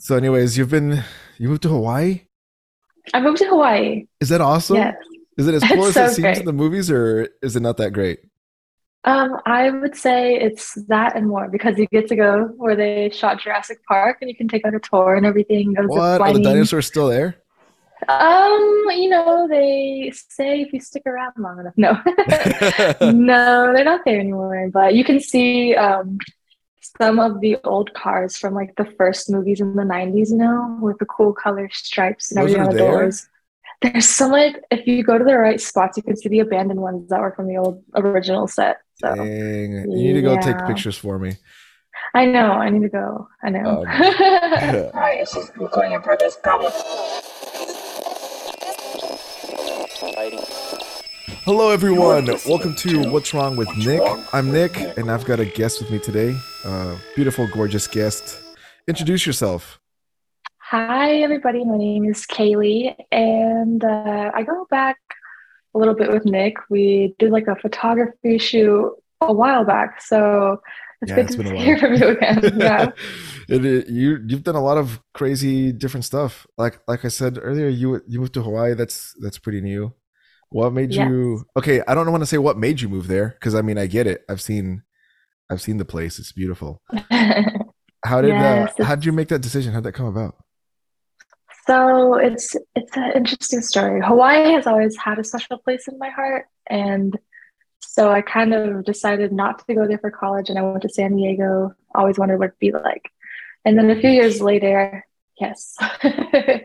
So, anyways, you've been you moved to Hawaii. I moved to Hawaii. Is that awesome? Yes. Is it as It's cool as so it seems great. in the movies, or is it not that great? Um, I would say it's that and more because you get to go where they shot Jurassic Park and you can take out a tour and everything. Go What are the dinosaurs still there? Um, you know, they say if you stick around long enough. No. No, they're not there anymore. But you can see um some of the old cars from like the first movies in the 90s, you know, with the cool color stripes and Those everything on the doors. There's some like if you go to the right spots, you can see the abandoned ones that were from the old original set. So Dang, you need to go take pictures for me. I know, I need to go. I know. Um, Hi, this is recording in progress. Problem. Hello, everyone. Welcome to What's Wrong with Nick. I'm Nick, and I've got a guest with me today. Uh, beautiful, gorgeous guest. Introduce yourself. Hi, everybody. My name is Kaylee, and uh, I go back a little bit with Nick. We did like a photography shoot a while back, so it's Yeah, good it's to been a while. hear from you again. Yeah. It, it- you you've done a lot of crazy different stuff. Like like I said earlier, you you moved to Hawaii. That's that's pretty new. What made Yes. you? Okay, I don't want to say what made you move there because I mean I get it. I've seen I've seen the place. It's beautiful. How did Yes, uh, how did you make that decision? How did that come about? So it's it's an interesting story. Hawaii has always had a special place in my heart, and so I kind of decided not to go there for college, and I went to San Diego. Always wondered what it'd be like, and then a few years later, yes, a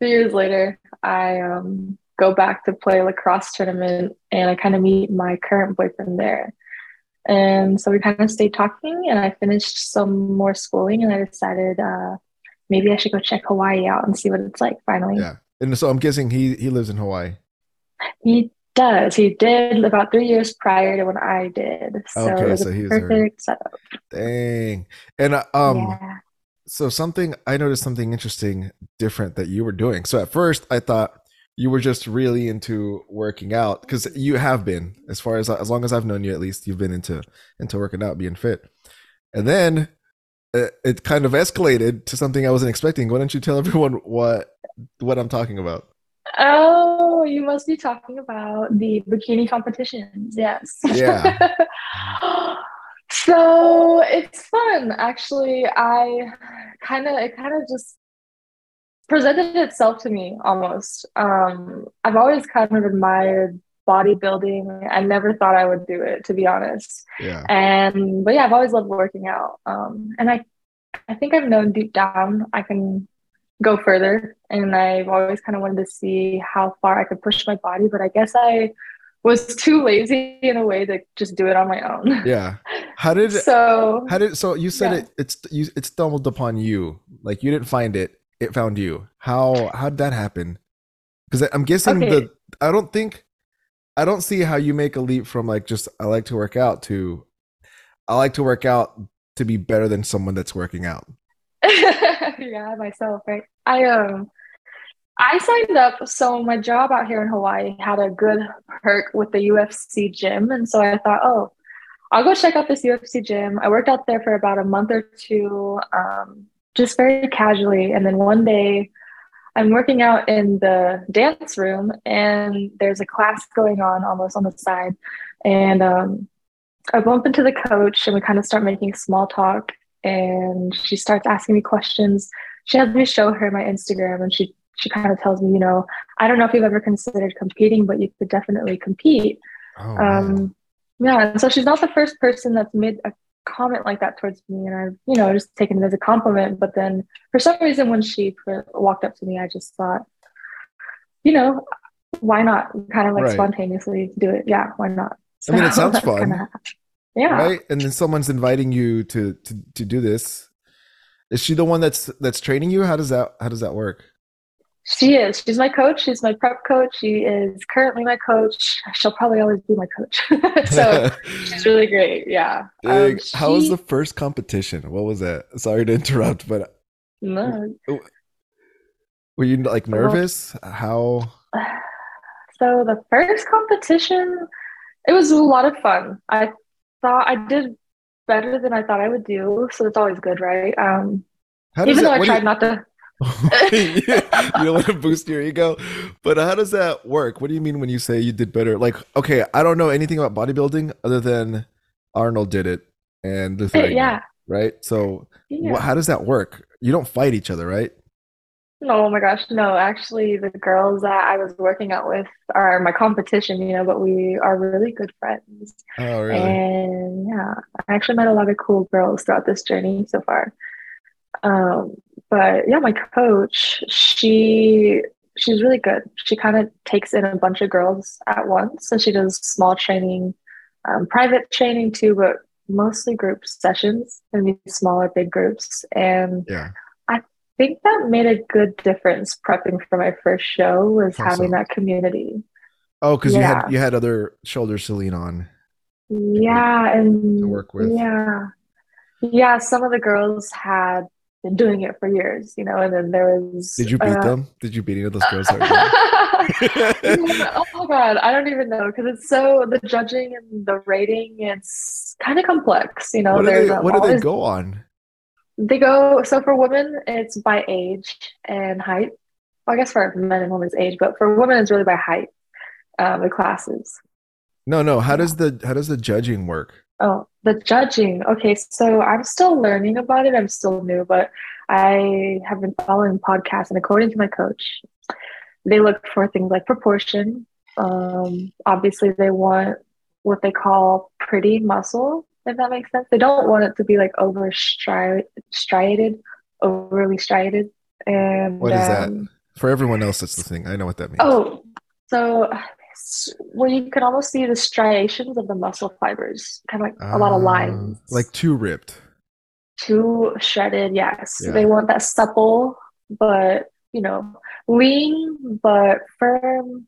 few years later, I um, go back to play a lacrosse tournament, and I kind of meet my current boyfriend there. And so we kind of stayed talking, and I finished some more schooling, and I decided uh, maybe I should go check Hawaii out and see what it's like finally. Yeah, and so I'm guessing he he lives in Hawaii. He does. He did about three years prior to when I did. So Okay, it was so a he was already- perfect setup. Dang. And uh, um, yeah. so something I noticed something interesting, different that you were doing. So at first I thought you were just really into working out because you have been, as far as as long as I've known you, at least you've been into into working out, being fit. And then it, it kind of escalated to something I wasn't expecting. Why don't you tell everyone what what I'm talking about? Oh, you must be talking about the bikini competitions. Yes. Yeah. So it's fun. Actually, I kind of it kind of just presented itself to me almost. Um, I've always kind of admired bodybuilding. I never thought I would do it, to be honest. Yeah. And but yeah, I've always loved working out. Um, and I I think I've known deep down I can go further. And I've always kind of wanted to see how far I could push my body, but I guess I was too lazy in a way to just do it on my own. Yeah. How did So how did so you said Yeah. it it's you it stumbled upon you. Like you didn't find it, it found you. How how did that happen? Because I'm guessing Okay. the I don't think I don't see how you make a leap from like just I like to work out to I like to work out to be better than someone that's working out. yeah, myself, right? I um I signed up so my job out here in Hawaii had a good perk with the UFC gym and so I thought, oh, I'll go check out this UFC gym. I worked out there for about a month or two, um, just very casually. And then one day I'm working out in the dance room and there's a class going on almost on the side. And um, I bump into the coach and we kind of start making small talk. And she starts asking me questions. She has me show her my Instagram and she, she kind of tells me, you know, I don't know if you've ever considered competing, but you could definitely compete. Oh. Um, yeah, and so she's not the first person that's made a comment like that towards me, and I've, you know, just taken it as a compliment. But then for some reason, when she walked up to me, I just thought, you know, why not? Kind of like Right. spontaneously do it. Yeah, why not? I mean, it sounds fun. kinda- yeah. Right? And then someone's inviting you to to to do this. Is she the one that's that's training you? How does that how does that work? She is. She's my coach. She's my prep coach. She is currently my coach. She'll probably always be my coach. so she's really great. Yeah. Um, how was the first competition? What was that? Sorry to interrupt, but No. were you like nervous? How? So the first competition, it was a lot of fun. I thought I did better than I thought I would do, so it's always good, right? Um, Even though I tried you- not to. you don't want to boost your ego, but how does that work? What do you mean when you say you did better? Like, okay, I don't know anything about bodybuilding other than Arnold did it and Luther, yeah. right? So, yeah. wha- how does that work? You don't fight each other, right? No, oh my gosh, no. Actually, the girls that I was working out with are my competition, you know, but we are really good friends. Oh, really? And yeah, I actually met a lot of cool girls throughout this journey so far. Um, but yeah, my coach, she she's really good. She kind of takes in a bunch of girls at once, and she does small training, um, private training too, but mostly group sessions in these smaller, big groups. And yeah. I think that made a good difference prepping for my first show was How having that community. Oh, because you had you had other shoulders to lean on. Yeah, and to work with. yeah. Yeah, some of the girls had been doing it for years, you know, and then there was Did you beat uh, them? Did you beat any of those girls? that were doing it? Yeah, oh my God, I don't even know because it's so the judging and the rating, it's kind of complex, you know. what do they um, what do they go on? They go so for women, it's by age and height. Well, I guess for men and women's age, but for women, it's really by height. Um, the classes. No, no. How does the how does the judging work? Oh, the judging. Okay, so I'm still learning about it. I'm still new, but I have been following podcasts, and according to my coach, they look for things like proportion. Um, obviously, they want what they call pretty muscle, if that makes sense. They don't want it to be like over stri- striated, overly striated. And What is that? um, For everyone else that's the thing. I know what that means. Oh, so well, you can almost see the striations of the muscle fibers, kind of like a lot of Ah, lines. like too ripped. too shredded, yes. Yeah. They want that supple, but you know, lean but firm,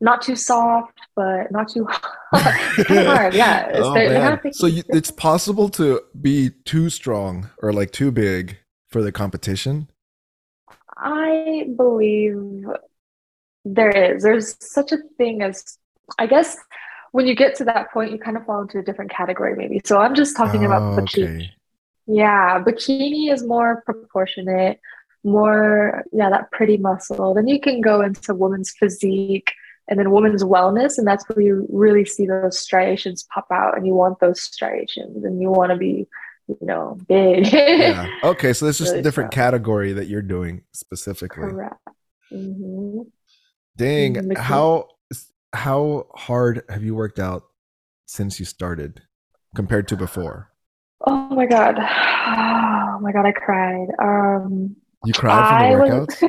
not too soft, but not too hard. It's kind of hard, yeah. Oh, man. So you, it's possible to be too strong or like too big for the competition. I believe there is. There's such a thing as, I guess, when you get to that point, you kind of fall into a different category, maybe. So I'm just talking about Oh, bikini. okay. Yeah, bikini is more proportionate, more, yeah, that pretty muscle. Then you can go into women's physique and then women's wellness, and that's where you really see those striations pop out, and you want those striations, and you want to be, you know, big. Yeah. Okay. So this is just a different category that you're doing specifically. Correct. hmm Dang. Mhm. How how hard have you worked out since you started compared to before? Oh my God. Oh my God, I cried. Um, You cry from the I workouts?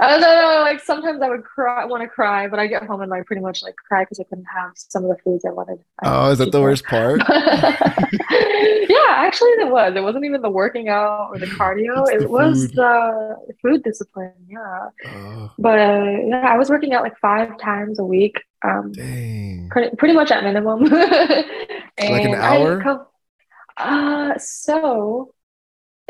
I don't know, like sometimes I would cry, want to cry, but I get home and like pretty much like cry because I couldn't have some of the foods I wanted. Oh, is that the worst part? yeah, actually, it was. It wasn't even the working out or the cardio. It's the it was food. the food discipline. Yeah, Oh, but uh, yeah, I was working out like five times a week. Um, dang. pretty, pretty much at minimum. and Like an hour? co- uh, so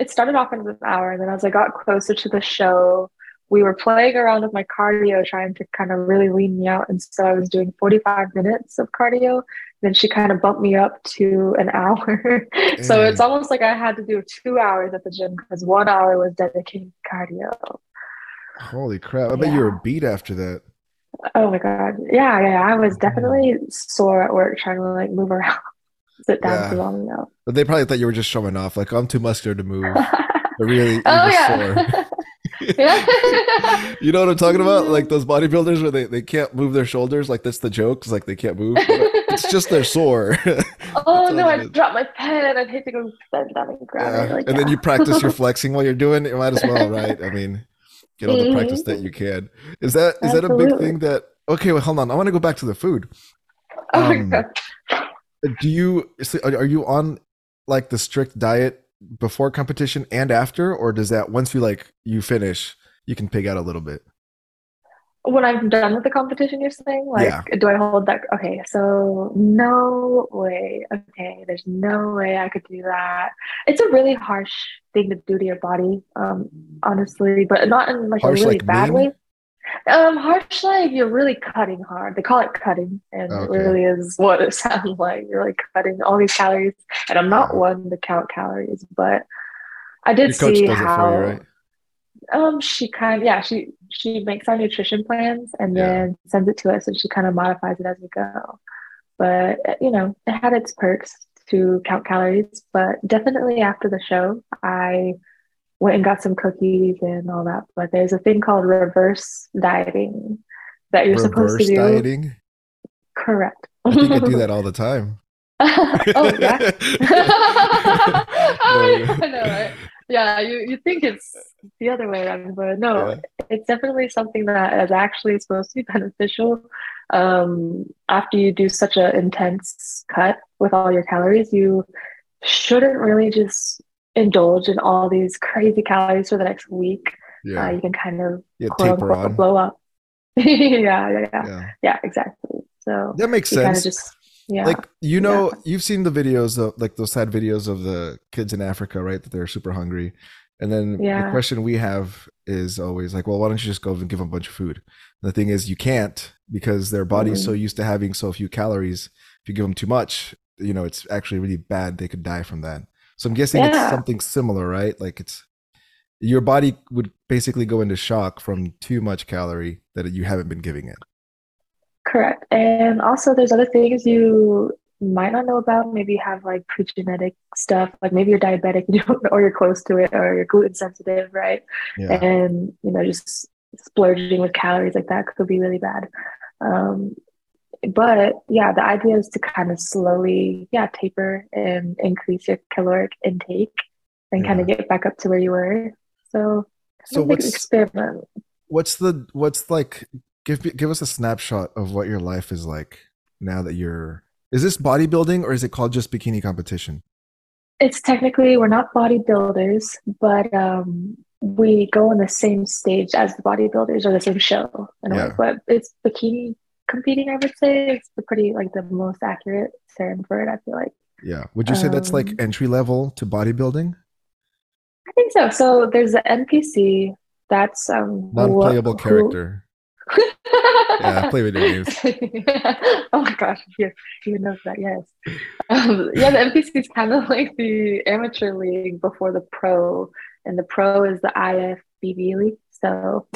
it started off as an hour, and then as I got closer to the show, we were playing around with my cardio, trying to kind of really lean me out. And so I was doing 45 minutes of cardio. Then she kind of bumped me up to an hour. so Dang. it's almost like I had to do two hours at the gym because one hour was dedicated to cardio. Holy crap. I bet you were beat after that. Oh my God. Yeah, yeah. I was definitely sore at work trying to like move around, sit down Yeah. too long enough. But they probably thought you were just showing off, like, I'm too muscular to move. But really, oh yeah. sore. yeah. You know what I'm talking about? Like those bodybuilders where they, they can't move their shoulders. Like that's the joke. It's like they can't move. It's just they're sore. oh no, I dropped my pen. I'd hate to go bend down and grab Yeah. it. Like, and then you practice your flexing while you're doing it. You might as well, right? I mean, get all the practice that you can. Is that is that a big thing that okay, well hold on. I want to go back to the food. Oh my um, God. Do you are are you on like the strict diet before competition and after, or does that once you like you finish, you can pig out a little bit? When I'm done with the competition, you're saying? Like, Yeah. do I hold that? Okay, so no way. Okay, there's no way I could do that. It's a really harsh thing to do to your body, um, honestly, but not in like Harsh a really like bad mean? way. Um, harsh like you're really cutting hard. They call it cutting, and Okay. it really is what it sounds like. You're like cutting all these calories, and I'm not one to count calories, but I did see how you, right? um she kind of yeah she she makes our nutrition plans and Yeah. then sends it to us and she kind of modifies it as we go. But uh, you know, it had its perks to count calories, but definitely after the show, I went and got some cookies and all that. But there's a thing called reverse dieting that you're supposed to do. dieting. Correct. I think I do that all the time. oh yeah. I No. know, right? Yeah, you, you think it's the other way around, but no, Yeah. it's definitely something that is actually supposed to be beneficial. Um, after you do such an intense cut with all your calories, you shouldn't really just indulge in all these crazy calories for the next week. Yeah. Uh, you can kind of yeah, quote taper unquote blow up. yeah, yeah, yeah, Yeah. yeah, exactly. So That makes you kind of sense. just yeah. Like you know, you've seen the videos of like those sad videos of the kids in Africa, right? That they're super hungry. And then the question we have is always like, well, why don't you just go and give them a bunch of food? And the thing is, you can't because their body's so used to having so few calories. If you give them too much, you know, it's actually really bad. They could die from that. So I'm guessing it's something similar, right? Like it's your body would basically go into shock from too much calorie that you haven't been giving it. Correct. And also, there's other things you might not know about. Maybe you have like pre-genetic stuff, like maybe you're diabetic you or you're close to it, or you're gluten sensitive, right? Yeah. And you know, just splurging with calories like that could be really bad. Um, but yeah, the idea is to kind of slowly, yeah, taper and increase your caloric intake and kind of get back up to where you were. So, So what's experiment? what's the what's like give give us a snapshot of what your life is like now that you're is this bodybuilding or is it called just bikini competition It's technically we're not bodybuilders, but um, we go on the same stage as the bodybuilders or the same show in Yeah. way. But it's bikini competing, I would say. It's the pretty like the most accurate term for it. I feel like. yeah would you say that's like Um, entry level to bodybuilding I think so. So there's the NPC. That's um non-playable wh- who- character yeah play video games oh my gosh, yes, he knows that. Yes, um, yeah. The NPC is kind of like the amateur league before the pro, and the pro is the IFBB league. So,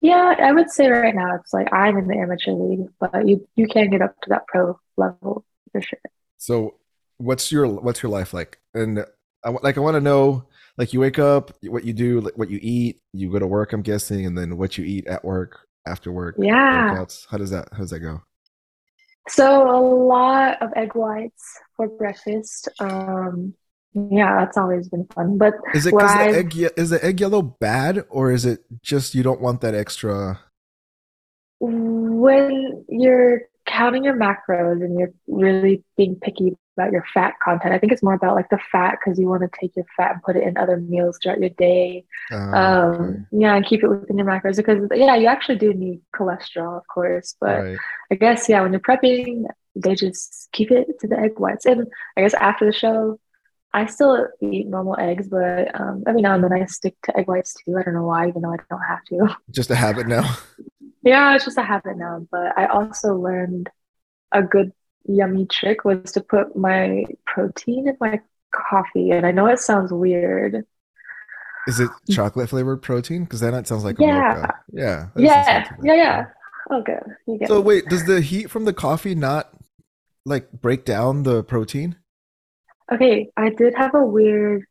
yeah, I would say right now it's like I'm in the amateur league, but you you can get up to that pro level for sure. so what's your what's your life like and i like i want to know like you wake up what you do like what you eat you go to work i'm guessing and then what you eat at work after work Yeah. workouts how does that how does that go So a lot of egg whites for breakfast. Um, yeah, that's always been fun. But Is it because the egg is the egg yellow bad, or is it just you don't want that extra? when you're counting your macros and you're really being picky about your fat content, I think it's more about like the fat because you want to take your fat and put it in other meals throughout your day. Uh, Um, okay. yeah, and keep it within your macros because yeah, you actually do need cholesterol, of course, but right. I guess yeah, when you're prepping, they just keep it to the egg whites. And I guess after the show, I still eat normal eggs, but um, every now and then I stick to egg whites too. I don't know why, even though I don't have to. Just a habit now. Yeah, it's just a habit now. But I also learned a good yummy trick was to put my protein in my coffee. And I know it sounds weird. Is it chocolate flavored protein? Because then it sounds like Yeah. mocha. Yeah. Yeah, bad. yeah, yeah. Oh, good. You get So it. wait, does the heat from the coffee not like break down the protein? Okay, I did have a weird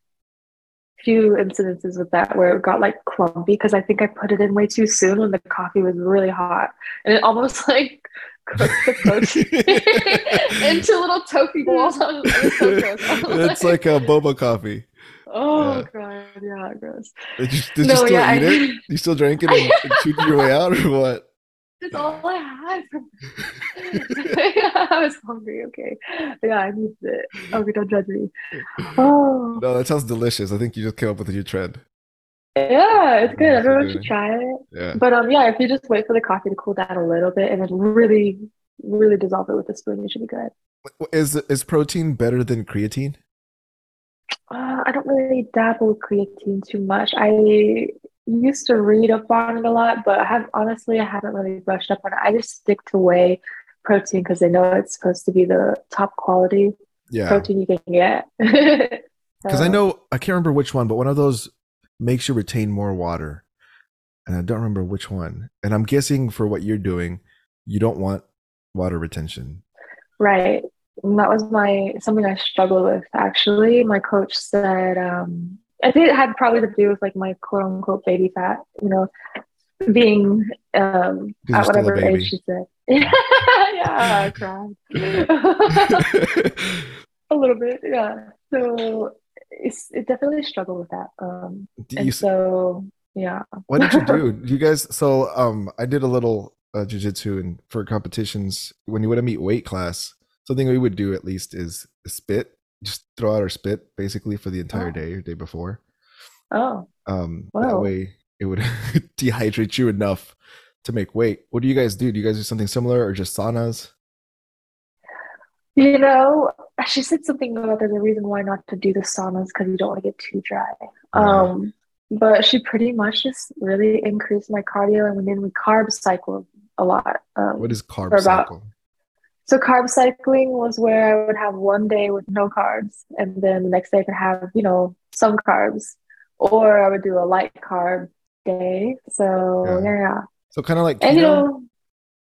few incidences with that where it got like clumpy because I think I put it in way too soon when the coffee was really hot and it almost like cooked the protein into little tofu balls. It was so gross. It's like a boba coffee. oh yeah. god, yeah, gross. Did you, did No, you still yeah, eat I- it? You still drank it and, and chewed your way out, or what? That's all I had. From... I was hungry. Okay, yeah, I needed it. Okay, don't judge me. Oh, No, that sounds delicious. I think you just came up with a new trend. yeah, it's good. Everyone should try it. Yeah. But um, yeah, if you just wait for the coffee to cool down a little bit and then really, really dissolve it with a spoon, you should be good. Is is protein better than creatine? Uh, I don't really dabble with creatine too much. I used to read up on it a lot, but I have honestly, I haven't really brushed up on it. I just stick to whey protein because I know it's supposed to be the top quality Yeah. protein you can get. Because I know I can't remember which one, but one of those makes you retain more water, and I don't remember which one. And I'm guessing for what you're doing, you don't want water retention. Right. And that was my something I struggled with actually. My coach said, um, I think it had probably to do with like my quote unquote baby fat, you know, being um at whatever age she said. yeah, I cried. A little bit, yeah. So it's it definitely struggled with that. Um and you- so yeah. what did you do? You guys, so um, I did a little uh, jujitsu and for competitions when you would meet weight class, something we would do at least is spit, just throw out our spit basically for the entire Oh. day or day before. Oh, Um, that way it would dehydrate you enough to make weight. What do you guys do? Do you guys do something similar or just saunas? you know, she said something about there's a reason why not to do the saunas because you don't want to get too dry. Um, but she pretty much just really increased my cardio and then we carb cycled a lot. Um, What is carb cycle? So carb cycling was where I would have one day with no carbs and then the next day I could have, you know, some carbs. Or I would do a light carb day. So Yeah. yeah, yeah. So kind of like And you keto? know,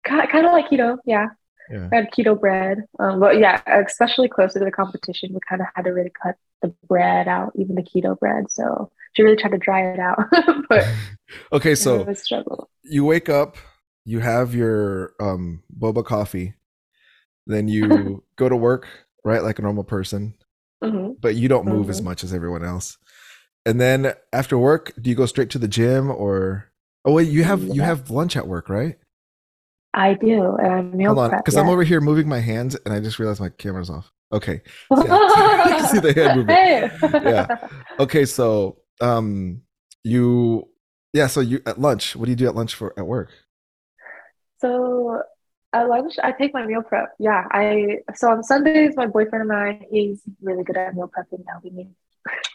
kind of like keto, yeah. yeah. I had keto bread. Um, but yeah, especially closer to the competition, we kind of had to really cut the bread out, even the keto bread. So she really tried to dry it out. but okay, so was a struggle. you wake up, you have your um boba coffee, then you go to work, right, like a normal person, hmm but you don't move as Mhm. much as everyone else. And then after work, do you go straight to the gym or oh wait, you have you have lunch at work, right? I do. And i'm meal Hold on, because I'm over here moving my hands and I just realized my camera's off. Okay. See the hand movement. Hey. Yeah. Okay, so um you yeah, so you at lunch, what do you do at lunch for at work? So at lunch, I take my meal prep. Yeah, I so on Sundays, my boyfriend and I, he's really good at meal prepping and helping me.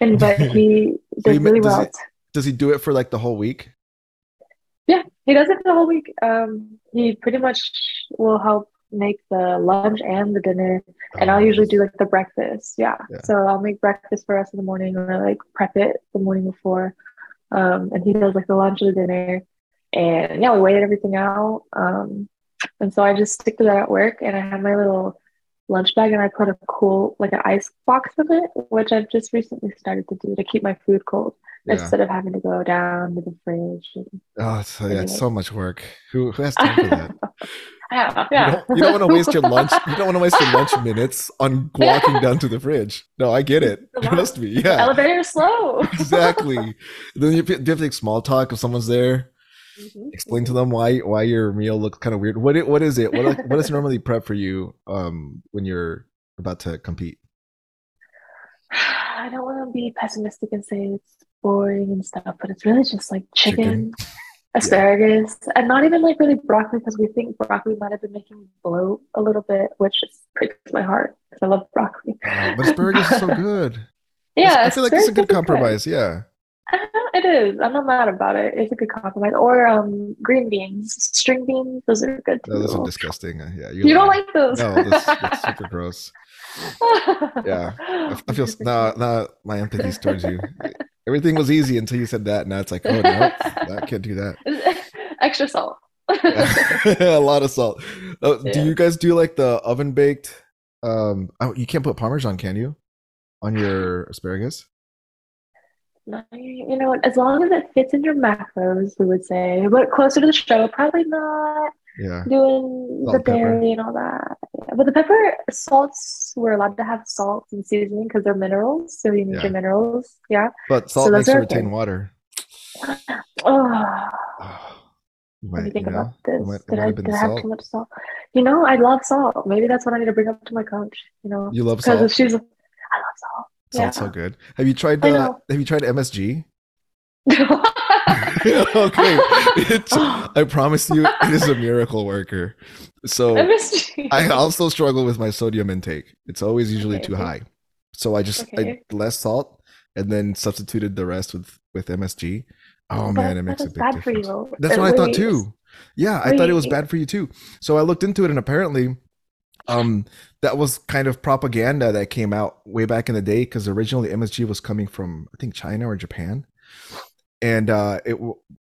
And but he So does really does well. he- Does he do it for like the whole week? Yeah, he does it the whole week. Um, he pretty much will help make the lunch and the dinner, and I'll Oh, usually do like the breakfast. Yeah. Yeah. So I'll make breakfast for us in the morning or like prep it the morning before. Um, and he does like the lunch or the dinner. And yeah, we weighed everything out. Um, and so I just stick to that at work and I have my little lunch bag and I put a cool like an ice box with it, which I've just recently started to do to keep my food cold yeah. instead of having to go down to the fridge. And, Oh, so, yeah, it's so much work. Who who has time for that? yeah, You don't, you don't want to waste your lunch. You don't want to waste your lunch minutes on walking down to the fridge. No, I get it. It's a lot. Trust me. Yeah, elevator slow. exactly. Then you you have to make small talk if someone's there. Mhm. Explain to them why why your meal looks kind of weird. What what is it? What what is normally prep for you um when you're about to compete? I don't want to be pessimistic and say it's boring and stuff, but it's really just like Chicken? chicken, asparagus, and not even like really broccoli because we think broccoli might have been making bloat a little bit, which just breaks my heart because I love broccoli. Oh, but asparagus is so good. Yeah, I feel like it's a good is compromise. Yeah. Uh, It is. I'm not mad about it. It's a good compromise. Or um, green beans, string beans, those are good too. No, those are disgusting. Uh, Yeah, You don't like those? No, that's, that's super gross. Yeah. I, I feel now now my empathy's towards you. Everything was easy until you said that. Now it's like, oh no, I can't do that. Extra salt. a lot of salt. Oh, Do you guys do like the oven baked? Um, oh, you can't put parmesan, can you, on your asparagus? You know, as long as it fits in your macros, we would say. But closer to the show, probably not Yeah. doing Salt the dairy and all that. Yeah, But the pepper salts, we're allowed to have salt and seasoning because they're minerals. So you need Yeah. your minerals. Yeah. But salt those makes you are retain okay. water. Oh, you let me think you know, about this. might, Did I, did I have too much salt? You know, I love salt. Maybe that's what I need to bring up to my coach. You know, You love because salt. she's, I love salt. So yeah. good. Have you tried the? know. Have you tried MSG? okay, it's, I promise you, it is a miracle worker. So MSG. I also struggle with my sodium intake. It's always usually too high. So I just Okay. I less salt and then substituted the rest with with MSG. Oh But man, it makes a big bad for difference. you. That's Uh, what I thought too. Yeah, I thought it was bad for you too. So I looked into it and apparently um, that was kind of propaganda that came out way back in the day because originally MSG was coming from I think China or Japan, and uh, it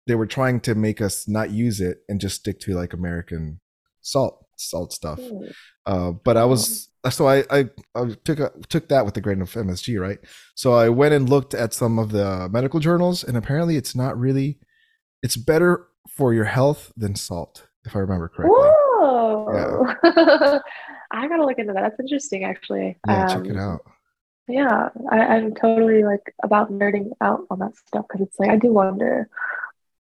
they were trying to make us not use it and just stick to like American salt salt stuff. Hmm. Uh, but I was so I, I I took a, took that with the grain of MSG, right? So I went and looked at some of the medical journals, and apparently it's not really. It's better for your health than salt, if I remember correctly. Whoa. I gotta look into that. That's interesting, actually. Yeah, check it Um, out. Yeah, I, I'm totally like about nerding out on that stuff because it's like I do wonder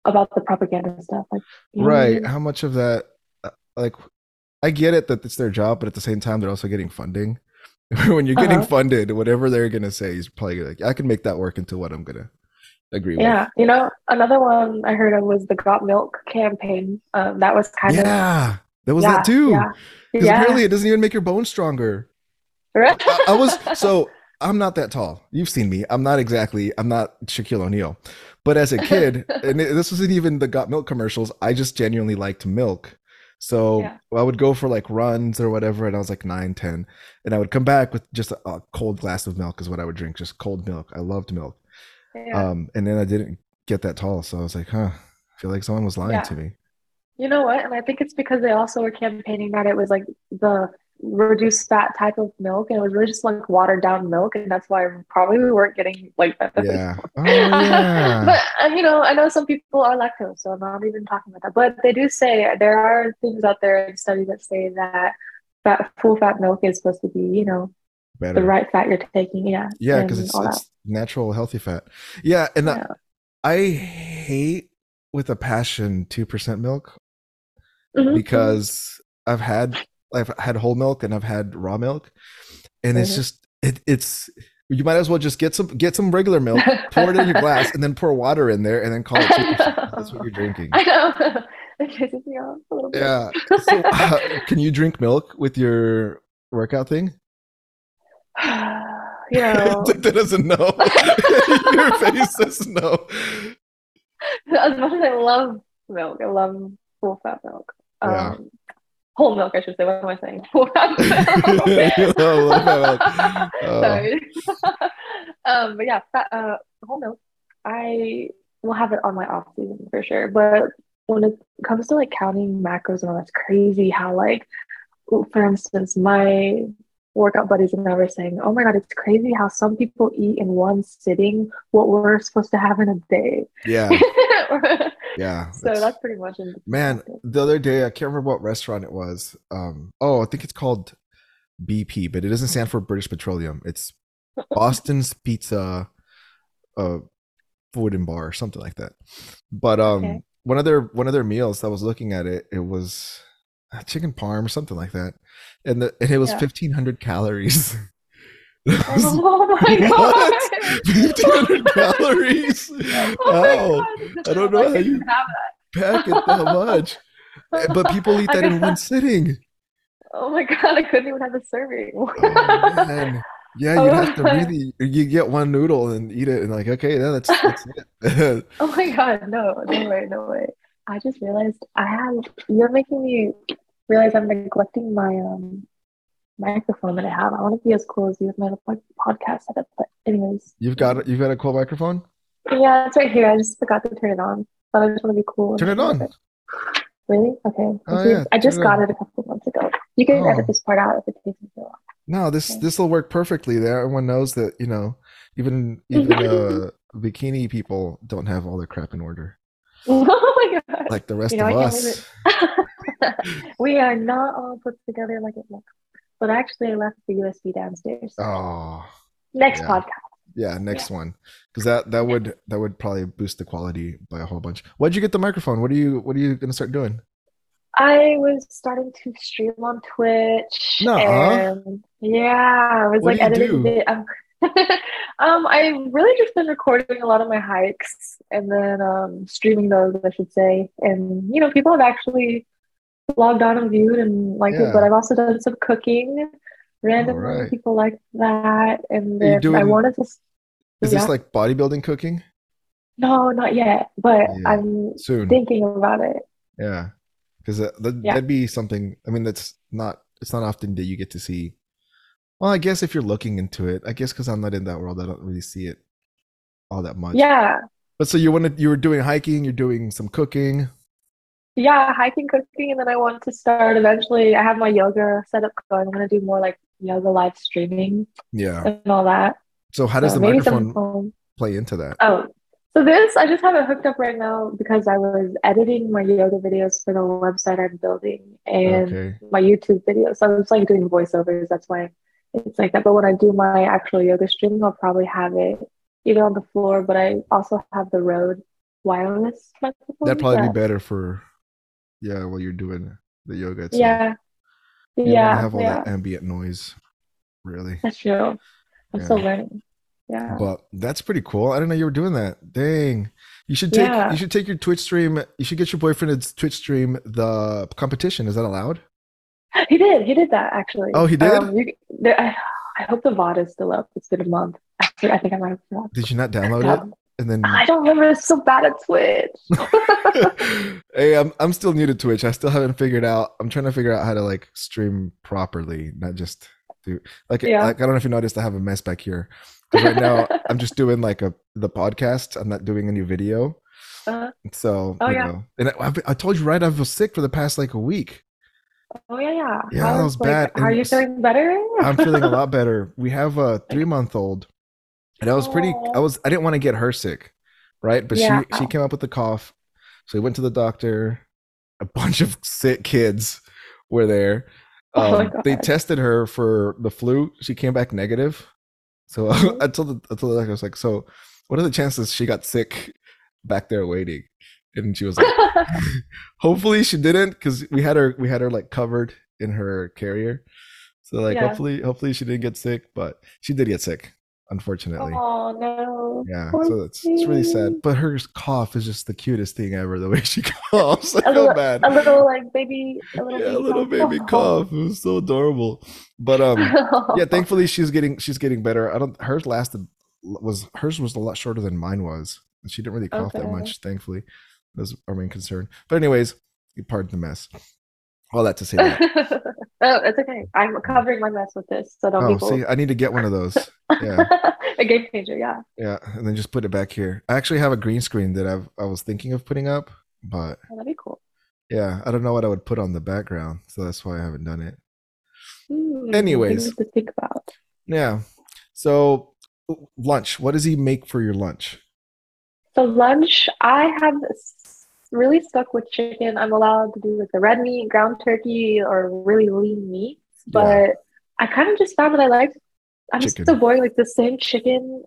about the propaganda stuff. Like, you know Right? How much of that? uh, Like, I get it that it's their job, but at the same time, they're also getting funding. when you're getting Uh-huh. funded, whatever they're gonna say is probably like, I can make that work into what I'm gonna agree with. Yeah, you know, another one I heard of was the Got Milk campaign. Um, that was with. kind of Yeah, there was yeah, that too. yeah, Because yeah. apparently, it doesn't even make your bones stronger. I, I was so I'm not that tall. You've seen me. I'm not exactly. I'm not Shaquille O'Neal. But as a kid, and this wasn't even the got milk commercials. I just genuinely liked milk. So Yeah. I would go for like runs or whatever, and I was like nine, ten, and I would come back with just a, a cold glass of milk is what I would drink, just cold milk. I loved milk. Yeah. Um, and then I didn't get that tall, so I was like, huh, I feel like someone was lying Yeah. to me. You know what? And I think it's because they also were campaigning that it was like the reduced fat type of milk, and it was really just like watered down milk, and that's why probably we weren't getting like benefits. Yeah. Oh yeah. But uh, you know, I know some people are lactose, so I'm not even talking about that. But they do say there are things out there in studies that say that fat, full fat milk is supposed to be, you know, Better. the right fat you're taking. Yeah, Yeah, because it's it's natural, healthy fat. Yeah, and Yeah. I hate with a passion two percent milk Mhm. because I've had I've had whole milk and I've had raw milk, and it's Mhm. just it it's you might as well just get some get some regular milk, pour it in your glass, and then pour water in there, and then call it. That's what you're drinking. I know. It pisses me off a little bit. Yeah. So, uh, can you drink milk with your workout thing? you know, that doesn't know. your face says no. as much as I love milk, I love full fat milk. Um, Yeah. Whole milk, I should say. What am I saying? Oh. Sorry. um, but yeah, fat, uh, whole milk. I will have it on my off season for sure. But when it comes to like counting macros and all, that's crazy how like, for instance, my workout buddies and I were saying, oh my God, it's crazy how some people eat in one sitting what we're supposed to have in a day. Yeah, yeah. so that's- that's pretty much in man. The other day, I can't remember what restaurant it was. Um, oh, I think it's called BP, but it doesn't stand for British Petroleum. It's Boston's Pizza, uh, Food and Bar, or something like that. But um, Okay. one of their one of their meals, I was looking at it. It was uh, chicken parm or something like that, and the and it was Yeah. fifteen hundred calories. Oh my God. 1500 calories. Oh my I don't know how you pack it that much. But people eat that in one sitting. Oh my God, I couldn't even have a serving. Oh. Yeah, Oh you'd have to my- really you get one noodle and eat it and like, okay, yeah, that's that's it. Oh my God, no, no way, no way. I just realized I have, you're making me realize I'm neglecting my um microphone that I have. I want to be as cool as you with my like, podcast setup. But anyways, You've got you've got a cool microphone? yeah, it's right here. I just forgot to turn it on. But I just want to be cool. Turn it on. Really? Okay. Oh, yeah, I just turn it got on. it a couple months ago. You can Oh. edit this part out if it takes me too long. No, this Okay. this will work perfectly. There, everyone knows that you know, even even uh, bikini people don't have all their crap in order oh my God. like the rest You know, of I can't believe us. we are not all put together like it looks. But actually, I left the USB downstairs. Oh, Next yeah. podcast. yeah, next one because that that would that would probably boost the quality by a whole bunch. Why'd you get the microphone? What are you what are you gonna start doing? I was starting to stream on Twitch. Nuh-uh. And yeah, I was What like do you editing do? it. Um, um, I've really just been recording a lot of my hikes and then um, streaming those, I should say. And you know, people have actually logged on and viewed and liked Yeah. it. But I've also done some cooking Random Alright. People like that. And then I wanted to. Is Yeah. this like bodybuilding cooking? No, not yet. But Yeah. I'm Soon. thinking about it. Yeah, because that, that, Yeah. that'd be something. I mean, that's not it's not often that you get to see. Well, I guess if you're looking into it, I guess because I'm not in that world, I don't really see it all that much. Yeah. But so you wanted you were doing hiking, you're doing some cooking. Yeah, hiking, cooking, and then I want to start eventually. I have my yoga setup going. I'm gonna do more like yoga live streaming Yeah. and all that. So how does So the microphone play into that? Oh, so this I just have it hooked up right now because I was editing my yoga videos for the website I'm building and Okay. my YouTube videos. So it's like doing voiceovers. That's why it's like that. But when I do my actual yoga streaming, I'll probably have it either on the floor, but I also have the Rode wireless microphone. That'd probably that- be better for yeah, while you're doing the yoga itself. Yeah. You Yeah. have all Yeah. that ambient noise, really. That's true. I'm Yeah. still learning. Yeah. But that's pretty cool. I didn't know you were doing that. Dang. You should take Yeah. you should take your Twitch stream. You should get your boyfriend to Twitch stream the competition. Is that allowed? He did. He did that actually. Oh, he did? Um, you, there, I, I hope the VOD is still up. It's been a month. I, think- I think I might have. Did you not download it? And then I don't remember. It's so bad at Twitch. hey, I'm I'm still new to Twitch. I still haven't figured out. I'm trying to figure out how to like stream properly, not just do like Yeah. like I don't know if you noticed I have a mess back here. right now I'm just doing like a the podcast. I'm not doing any video. Uh, So Oh, yeah. know, and I, I told you right, I was sick for the past like a week. oh yeah, yeah. Yeah, How- that was like, bad. Are And you feeling better? I'm feeling a lot better. We have a three month old, and I was pretty. I was. I didn't want to get her sick, right? But Yeah. she she came up with a cough, so we went to the doctor. A bunch of sick kids were there. Oh Um, they tested her for the flu. She came back negative. So Mhm. I told the, I told the doctor, I was like, "So, what are the chances she got sick back there waiting?" And she was like, hopefully she didn't because we had her we had her like covered in her carrier so like Yeah. hopefully hopefully she didn't get sick but she did get sick unfortunately. Oh no. yeah poor so it's, it's really sad but her cough is just the cutest thing ever the way she coughs. I A feel little, bad. a little like baby, a little yeah baby a little cough. baby cough. it was so adorable. But um yeah thankfully she's getting she's getting better. I don't hers lasted was hers was a lot shorter than mine was and she didn't really cough that much thankfully. That was our main concern. But anyways you pardon the mess. All that to say that oh, it's okay. I'm covering my mess with this, so don't oh people. see i need to get one of those yeah a game changer, yeah. yeah and then just put it back here i actually have a green screen that i've i was thinking of putting up but Oh, that'd be cool. yeah i don't know what i would put on the background so that's why i haven't done it Hmm, Anyways. to think about. yeah so lunch what does he make for your lunch So lunch, I have really stuck with chicken. I'm allowed to do like the red meat, ground turkey, or really lean meats. But I kind of just found that I like. I'm just avoiding like the same chicken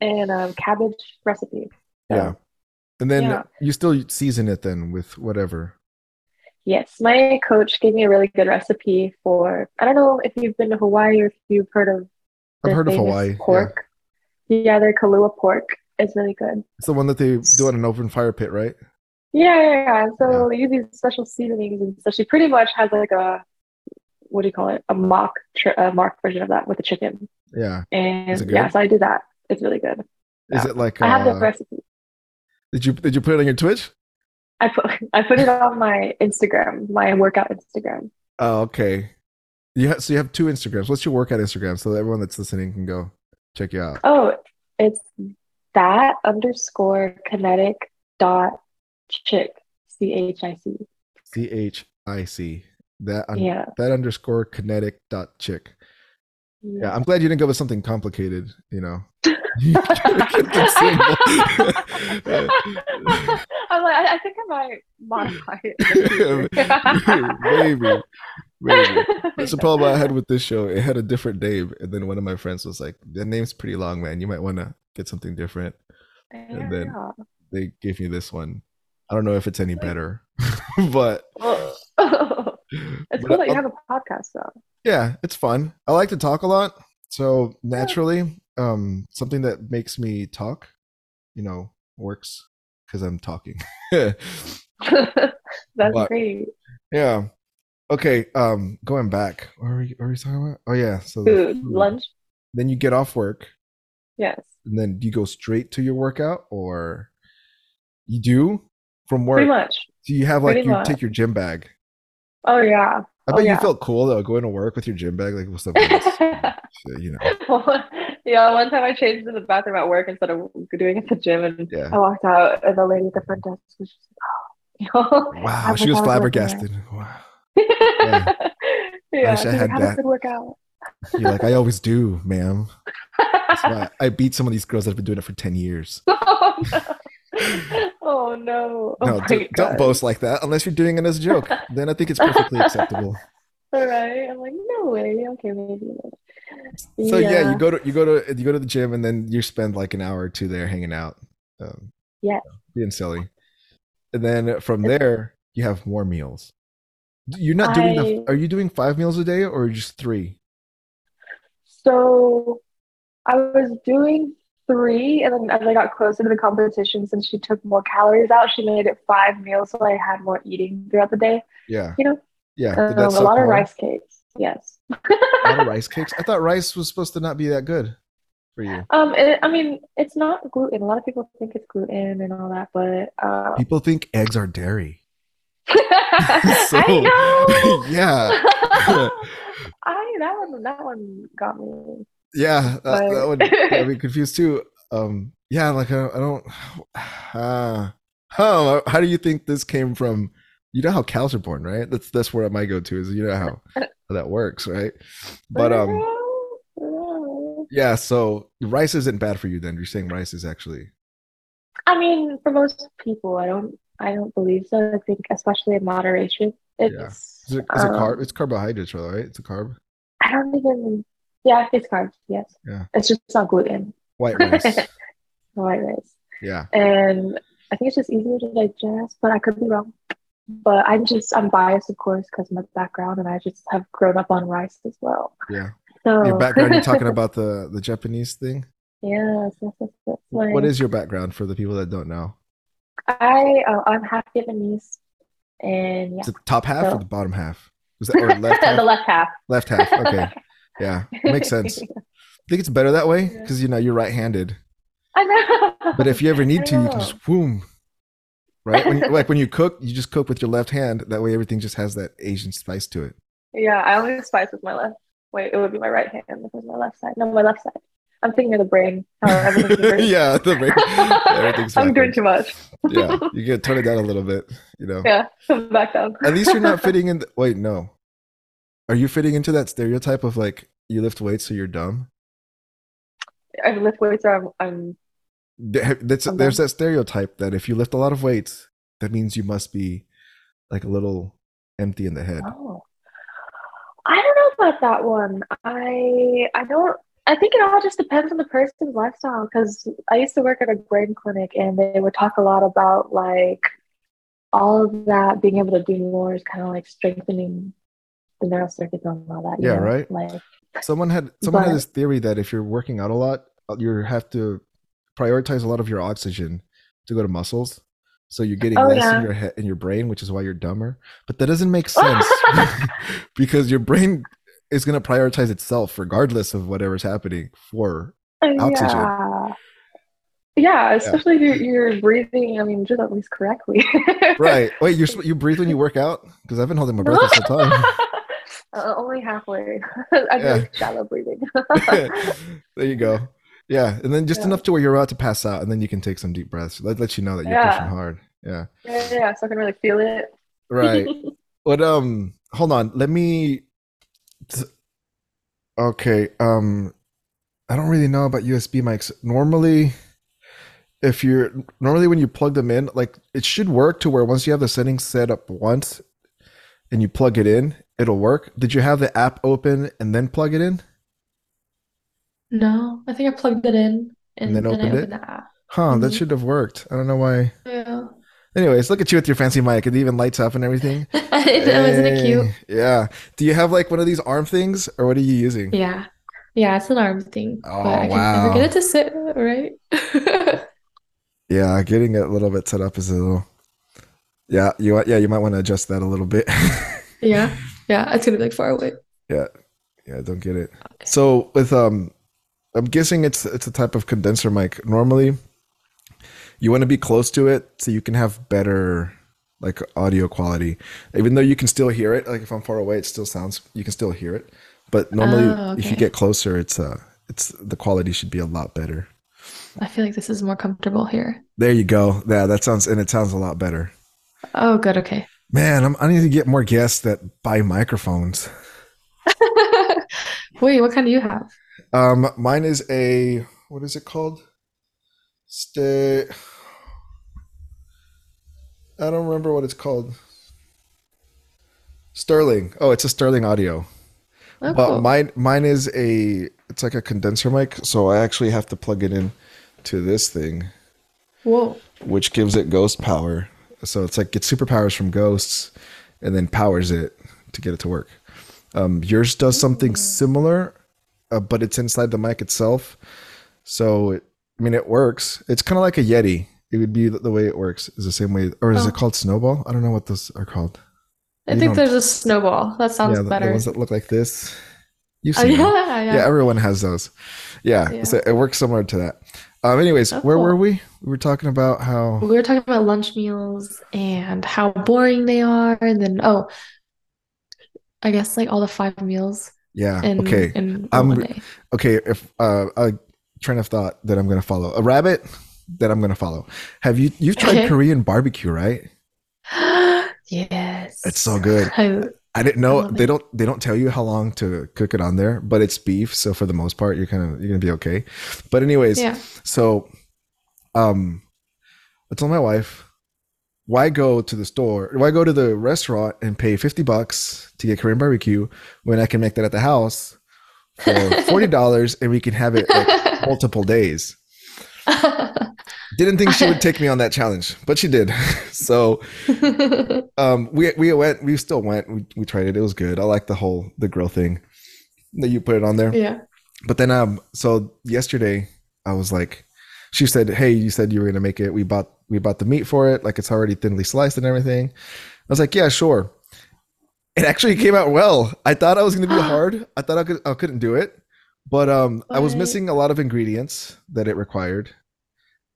and um, cabbage recipe. So, yeah and then Yeah. you still season it then with whatever Yes, my coach gave me a really good recipe for. I don't know if you've been to Hawaii or if you've heard of. i've heard of hawaii pork. Yeah, their Kalua pork is really good. it's the one that they do on an open fire pit right Yeah, yeah, yeah. So Yeah. they use these special seasonings, and so she pretty much has like a what do you call it? A mock, tr- a mock version of that with the chicken. yeah And yeah, so I do that. It's really good. is it like I have the uh, recipe. did you did you put it on your twitch I put I put it on my Instagram, my workout Instagram. oh okay you have so you have two instagrams what's your workout instagram so that everyone that's listening can go check you out Oh, it's that underscore kinetic dot chick c h i c. c-h-i-c that un- Yeah. that underscore kinetic dot chick Yeah, I'm glad you didn't go with something complicated, you know. You kept it simple. I'm like, I, I think I might modify it. in the future. maybe. Maybe. That's the problem I had with this show. It had a different name, and then one of my friends was like, "The name's pretty long, man. You might want to get something different." And then- They gave me this one. I don't know if it's any better, but it's but cool that you have a podcast though. yeah, it's fun. I like to talk a lot, so naturally, um, something that makes me talk, you know, works because I'm talking. That's But- great. yeah. Okay. Um, going back, what are we, what are we talking about? Oh yeah. So Food, food. lunch. Then you get off work, Yes. and then do you go straight to your workout, or you do from work? Pretty much. Do you have like Pretty you much. take your gym bag? Oh yeah. I Oh, bet you felt cool though, going to work with your gym bag, like what's up, you know. yeah, one time I changed in the bathroom at work instead of doing it at the gym, and Yeah. I walked out, and the lady at the front desk was just like, "Oh, you know." Wow, I she was was flabbergasted. Wow. yeah, wish I she's like, had how that. does it work out? You're like, I always do, ma'am. That's why I beat some of these girls that have been doing it for 10 years. oh no! Oh no! Oh No, don't, don't boast like that unless you're doing it as a joke. Then I think it's perfectly acceptable. All right, I'm like, no way. Okay, maybe. So yeah, you go to you go to you go to the gym and then you spend like an hour or two there hanging out. Um, Yeah. being silly. And then from there you have more meals. You're not doing the, are you doing 5 meals a day or just 3? So I was doing three, and then as I got closer to the competition, since she took more calories out, she made it five meals, so I had more eating throughout the day. Yeah. You know, Yeah. Um, a lot of rice cakes. Yes. A lot of rice cakes. I thought rice was supposed to not be that good for you. Um, it, I mean, it's not gluten. A lot of people think it's gluten and all that, but uh, People think eggs are dairy. So, I know. yeah. I that one that one got me. Yeah, that, that But- would be confused too. Um, yeah, like I, I don't. Uh, how how do you think this came from? You know how cows are born, right? That's that's where my go to is. You know how, how that works, right? But um, yeah. So rice isn't bad for you then. You're saying rice is actually I mean, for most people, I don't I don't believe so. I think especially in moderation. It's is it, is it um, carb? It's carbohydrates, right? It's a carb. I don't even yeah, it's carbs, yes. Yeah. It's just not gluten. White rice. White rice. yeah. And I think it's just easier to digest, but I could be wrong. But I'm just I'm biased of course because my background and I just have grown up on rice as well. Yeah. So Your background. You're talking about the the Japanese thing. Yes, yes, yes, yes. Like, is your background for the people that don't know? I uh, I'm half Vietnamese and yeah. It top half or the bottom half? Was that or left half? the left half. Left half. Okay. Yeah, makes sense. I think it's better that way because you know you're right-handed. I know. But if you ever need to, you can just boom. Right? When you, like when you cook, you just cook with your left hand. That way, everything just has that Asian spice to it. Yeah, I only spice with my left. Wait, it would be my right hand because my left side. No, my left side. I'm thinking of the brain. How the brain. yeah, the brain, everything's I'm doing too much. Yeah, you can turn it down a little bit. You know, Yeah, back down. at least you're not fitting in. The, wait, no, are you fitting into that stereotype of like you lift weights so you're dumb? I lift weights. Or I'm, I'm. That's, I'm there's dumb. that stereotype that if you lift a lot of weights, that means you must be like a little empty in the head. Oh, I don't know about that one. I I don't. I think it all just depends on the person's lifestyle. Because I used to work at a brain clinic, and they would talk a lot about like all of that being able to do more is kind of like strengthening the neural circuits and all that. Yeah, know? right. Like Someone had someone had this theory that if you're working out a lot, uh, you have to prioritize a lot of your oxygen to go to muscles. So you're getting Oh, less yeah. in your head in your brain, which is why you're dumber. But that doesn't make sense because your brain is going to prioritize itself regardless of whatever's happening for Oxygen. Yeah. Yeah, especially if you're, you're breathing. I mean, just at least correctly. right. Wait, you you breathe when you work out? Because I've been holding my breath this whole time. Uh, only halfway. I do Yeah. shallow breathing. there you go. Yeah, and then just Yeah. enough to where you're about to pass out, and then you can take some deep breaths. Let let you know that you're Yeah. pushing hard. Yeah. yeah, yeah, so I can really feel it. Right. But um, hold on. Let me. t- Okay. Um, I don't really know about USB mics. Normally, if you're normally when you plug them in, like it should work to where once you have the settings set up once, and you plug it in, it'll work. Did you have the app open and then plug it in? No, I think I plugged it in And and then then I opened it? the app. Huh? That Mhm. should have worked. I don't know why. Yeah. Anyways, look at you with your fancy mic. It even lights up and everything. Isn't it cute? Yeah. Do you have like one of these arm things, or what are you using? Yeah. Yeah, it's an arm thing. Oh, But I can wow. never get it to sit right. Yeah, getting it a little bit set up is a little. Yeah, you yeah you might want to adjust that a little bit. Yeah. Yeah, it's gonna be like far away. yeah, yeah, I don't get it. So with um, I'm guessing it's it's a type of condenser mic. Normally, you want to be close to it so you can have better like audio quality. Even though you can still hear it, like if I'm far away, it still sounds. You can still hear it, but normally Oh, if you get closer, it's uh, it's the quality should be a lot better. I feel like this is more comfortable here. There you go. Yeah, that sounds and it sounds a lot better. Oh, good. Okay. Man, I'm, I need to get more guests that buy microphones. Wait, what kind do you have? Um, mine is a what is it called? Stay. I don't remember what it's called. Sterling. Oh, it's a Sterling Audio. Oh, But cool. mine mine is a it's like a condenser mic, so I actually have to plug it in to this thing, Whoa. which gives it ghost power. So it's like gets superpowers from ghosts and then powers it to get it to work. Um, yours does something similar, uh, but it's inside the mic itself. So it, I mean, it works. It's kind of like a Yeti. It would be the the way it works is the same way, or is Oh. it called Snowball? I don't know what those are called. I You think there's a snowball. That sounds yeah, the, the better. ones that look like this. You've Oh, seen them. yeah, yeah. yeah everyone has those yeah, Yeah. So it works similar to that um anyways Oh, where were we? We were talking about how We were talking about lunch meals and how boring they are, and then oh, I guess like all the five meals yeah in okay. in I'm- okay if uh a train of thought that i'm gonna follow a rabbit that i'm gonna follow. Have you you've tried korean barbecue right? Yes. it's so good. I, i didn't know love they it. don't they don't tell you how long to cook it on there but it's beef so for the most part you're kind of you're gonna be okay but anyways yeah. So, um, I told my wife, why go to the store? Why go to the restaurant and pay 50 bucks to get Korean barbecue when I can make that at the house for $40 and we can have it like multiple days? Didn't think she would take me on that challenge, but she did. so, um, we, we went, we still went, we, we tried it. It was good. I like the whole, the grill thing that you put it on there. yeah. But then um so yesterday I was like she said, "Hey, you said you were going to make it. We bought we bought the meat for it, like it's already thinly sliced and everything." I was like, "Yeah, sure." It actually came out well. I thought I was going to be hard. I thought I could I couldn't do it. But um I was missing a lot of ingredients that it required.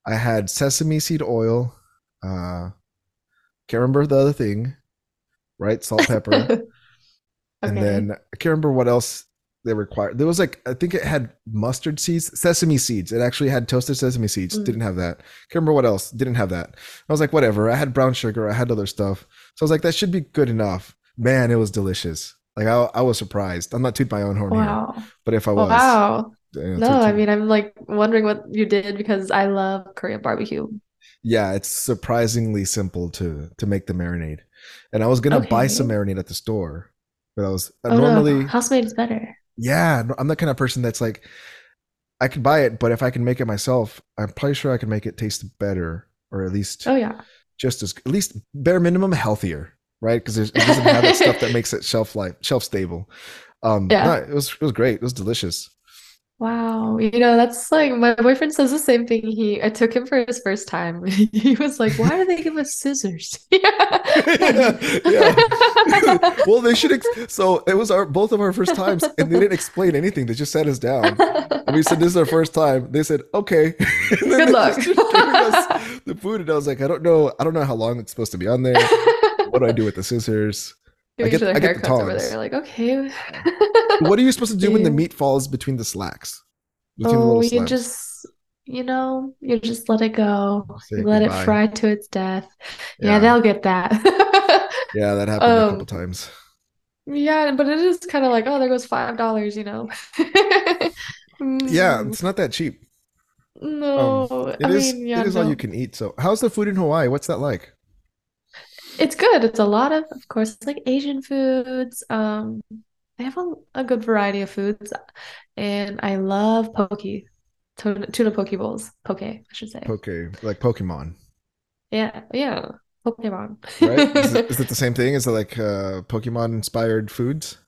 I had sesame seed oil, uh can't remember the other thing, right? Salt, pepper. And then I can't remember what else they required. There was like I think it had mustard seeds, sesame seeds. It actually had toasted sesame seeds. Mm. Didn't have that. Can't remember what else. Didn't have that. I was like, whatever. I had brown sugar. I had other stuff. So I was like, that should be good enough. Man, it was delicious. Like I, I was surprised. I'm not tooting my own horn here, but if I was, Wow. No, I mean, I'm like wondering what you did because I love Korean barbecue. yeah, it's surprisingly simple to to make the marinade. And I was gonna buy some marinade at the store, but I was uh, Oh normally no, house made is better. Yeah, I'm the kind of person that's like, I could buy it, but if I can make it myself, I'm probably sure I can make it taste better, or at least Oh yeah. just as, at least bare minimum healthier, right? Because it doesn't have that stuff that makes it shelf life, shelf stable. Um, Yeah. no, it was it was great. It was delicious. Wow, you know, that's like my boyfriend says the same thing. He I took him for his first time. He was like, "Why do they give us scissors?" yeah. well, they should. Ex- so it was our both of our first times, and they didn't explain anything. They just sat us down. And we said this is our first time. They said okay. Good luck. just gave us the food, and I was like, I don't know. I don't know how long it's supposed to be on there. What do I do with the scissors? I get- I get the over there. Like, okay. What are you supposed to do when the meat falls between the slacks? Between the Oh, little you just, you know, you just let it go. You let goodbye. it fry to its death. Yeah, Yeah. they'll get that. Yeah, that happened a Um, couple times. Yeah, but it is kind of like, oh, there goes five dollars, you know. Yeah, Mm, it's not that cheap. no, It I is. mean, yeah, it is all you can eat. So, how's the food in Hawaii? What's that like? It's good. It's a lot of, of course, it's like Asian foods. Um, they have a, a good variety of foods, and I love poke, tuna, tuna poke bowls. Poke, I should say. Poke, like Pokemon, Yeah, yeah, Pokemon. right? is, it, is it the same thing? Is it like uh, Pokemon inspired foods?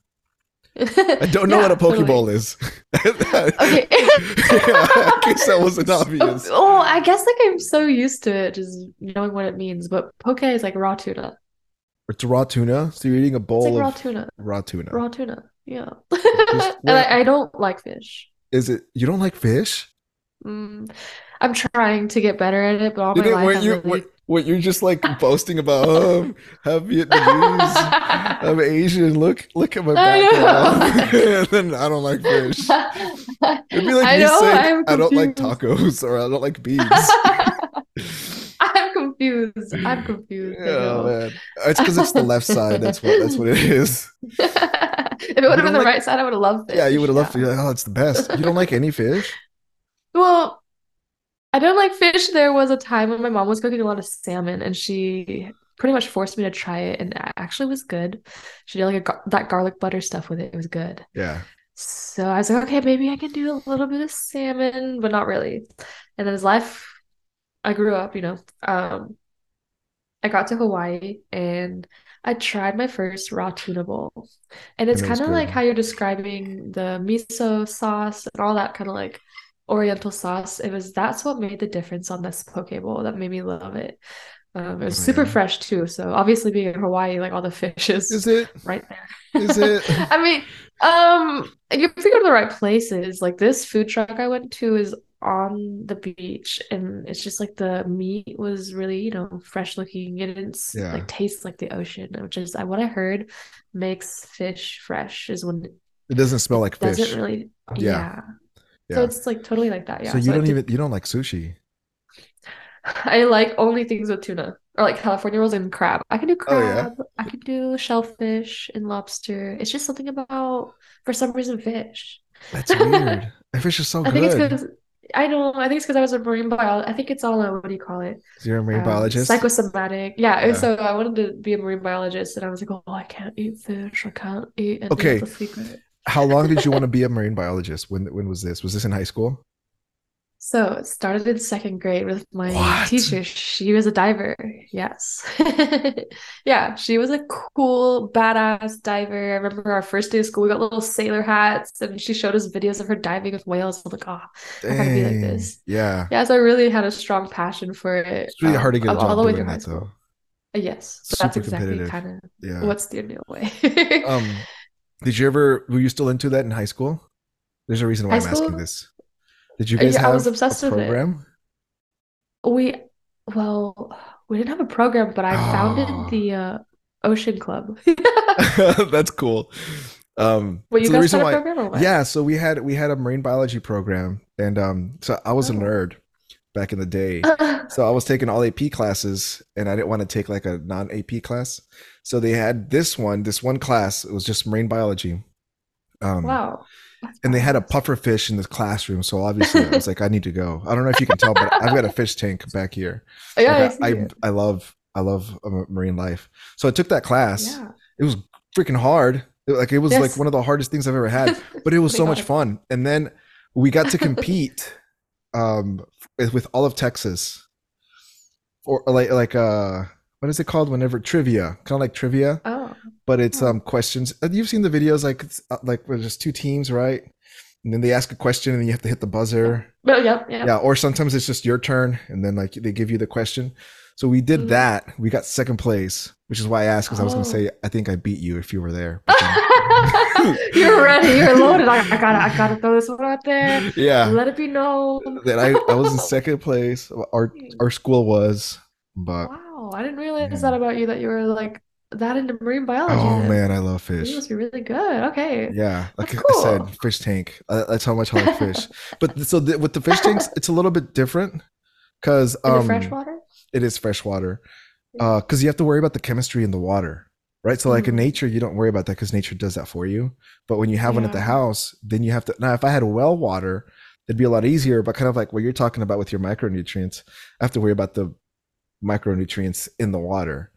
I don't know Yeah, what a totally. Pokeball is. Okay. yeah, in case that wasn't obvious. Oh, I guess like I'm so used to it, just knowing what it means. But poke is like raw tuna. It's raw tuna. So you're eating a bowl like raw of tuna. raw tuna. Raw tuna. Yeah. Just- And I, I don't like fish. Is it? You don't like fish? Mm, I'm trying to get better at it, but all my Didn't, life you? really What you're just like boasting about? Oh, have Vietnamese, I'm Asian. Look, look at my background. and then I don't like fish. It'd be like I me know, saying I don't like tacos or I don't like beans. I'm confused. I'm confused. Oh man, it's because it's the left side. That's what. That's what it is. if it would have been the like- right side, I would have loved it. Yeah, you would have loved to be like, oh, it's the best. You don't like any fish? Well, I don't like fish. There was a time when my mom was cooking a lot of salmon, and she pretty much forced me to try it, and it actually was good. She did like a that garlic butter stuff with it. It was good. Yeah. So I was like, okay, maybe I can do a little bit of salmon, but not really. And then as life, I grew up, you know, um, I got to Hawaii and I tried my first raw tuna bowl. And it's And it was kind of like how you're describing the miso sauce and all that kind of like oriental sauce. It was that's what made the difference on this poke bowl that made me love it. Um, it was Oh, super yeah. fresh too. So obviously being in Hawaii, like all the fish is Is it? right there. Is it? I mean, um, if you go to the right places, like this food truck I went to is on the beach, and it's just like the meat was really, you know, fresh looking. It didn't Yeah. like taste like the ocean, which is what I heard makes fish fresh is when it It doesn't smell like fish. doesn't really, Yeah. yeah. So it's like totally like that, yeah. So you So don't even you don't like sushi. I like only things with tuna or like California rolls and crab. I can do Oh, yeah? crab. I can do shellfish and lobster. It's just something about, for some reason, fish. That's weird. Fish is so I think it's good. because I know. I think it's because I was a marine biologist. I think it's all a, what do you call it? You're a marine Um, biologist. Psychosomatic. Yeah. Yeah. So I wanted to be a marine biologist, and I was like, oh, I can't eat fish. I can't eat. And Okay. How long did you want to be a marine biologist? When when was this? Was this in high school? So it started in second grade with my What? teacher. She was a diver. Yes. Yeah, she was a cool, badass diver. I remember our first day of school, we got little sailor hats, and she showed us videos of her diving with whales. I'm like, oh, I gotta be like this. Yeah. Yeah, so I really had a strong passion for it. It's really hard to get a um, all the way doing that though. Yes, so that's exactly kind of Yeah. what's the new way. Um, did you ever were you still into that in high school? There's a reason why High I'm asking this. Did you Uh, guys yeah, I have was obsessed a with it. program? We, well, we didn't have a program, but I Oh. founded the uh, Ocean Club. That's cool. Um, Well, you so guys reason had a program or what? yeah, so we had we had a marine biology program, and um, so I was a Oh. nerd back in the day. So I was taking all AP classes, and I didn't want to take like a non AP class. So they had this one, this one class. It was just marine biology. Um, Wow. And they had a puffer fish in the classroom. So obviously, I was like, I need to go. I don't know if you can tell, but I've got a fish tank back here. Yeah, I Like, I. I I love I love uh, marine life. So I took that class. Yeah. It was freaking hard. It- like it was like one of the hardest things I've ever had, but it was so Pretty much fun. And then we got to compete um with, with all of Texas. Or like like uh what is it called whenever trivia, kind of like trivia, Oh. but it's Oh. um questions. uh, You've seen the videos like it's uh, like where there's two teams, right? And then they ask a question and you have to hit the buzzer. But yep, yep. Yeah, or sometimes it's just your turn and then like they give you the question. So we did Mhm. that. We got second place, which is why I asked because I was going to Oh. say I think I beat you if you were there. Then- You're ready. You're loaded. I, I gotta. I gotta throw this one out there. yeah, Let it be known. that I I was in second place. Our our school was, but Wow, I didn't realize Yeah. that about you. That you were like that into marine biology. oh man, I love You fish. must be really good. Okay. Yeah, like That's I said, fish tank. Uh, that's how much I like fish. But so the, with the fish tanks, it's a little bit different because um, it freshwater? it is freshwater because you have to worry about the chemistry in the water right so like in Mhm. nature you don't worry about that because nature does that for you but when you have one at the house then you have to now if i had well water it'd be a lot easier but kind of like what you're talking about with your micronutrients i have to worry about the micronutrients in the water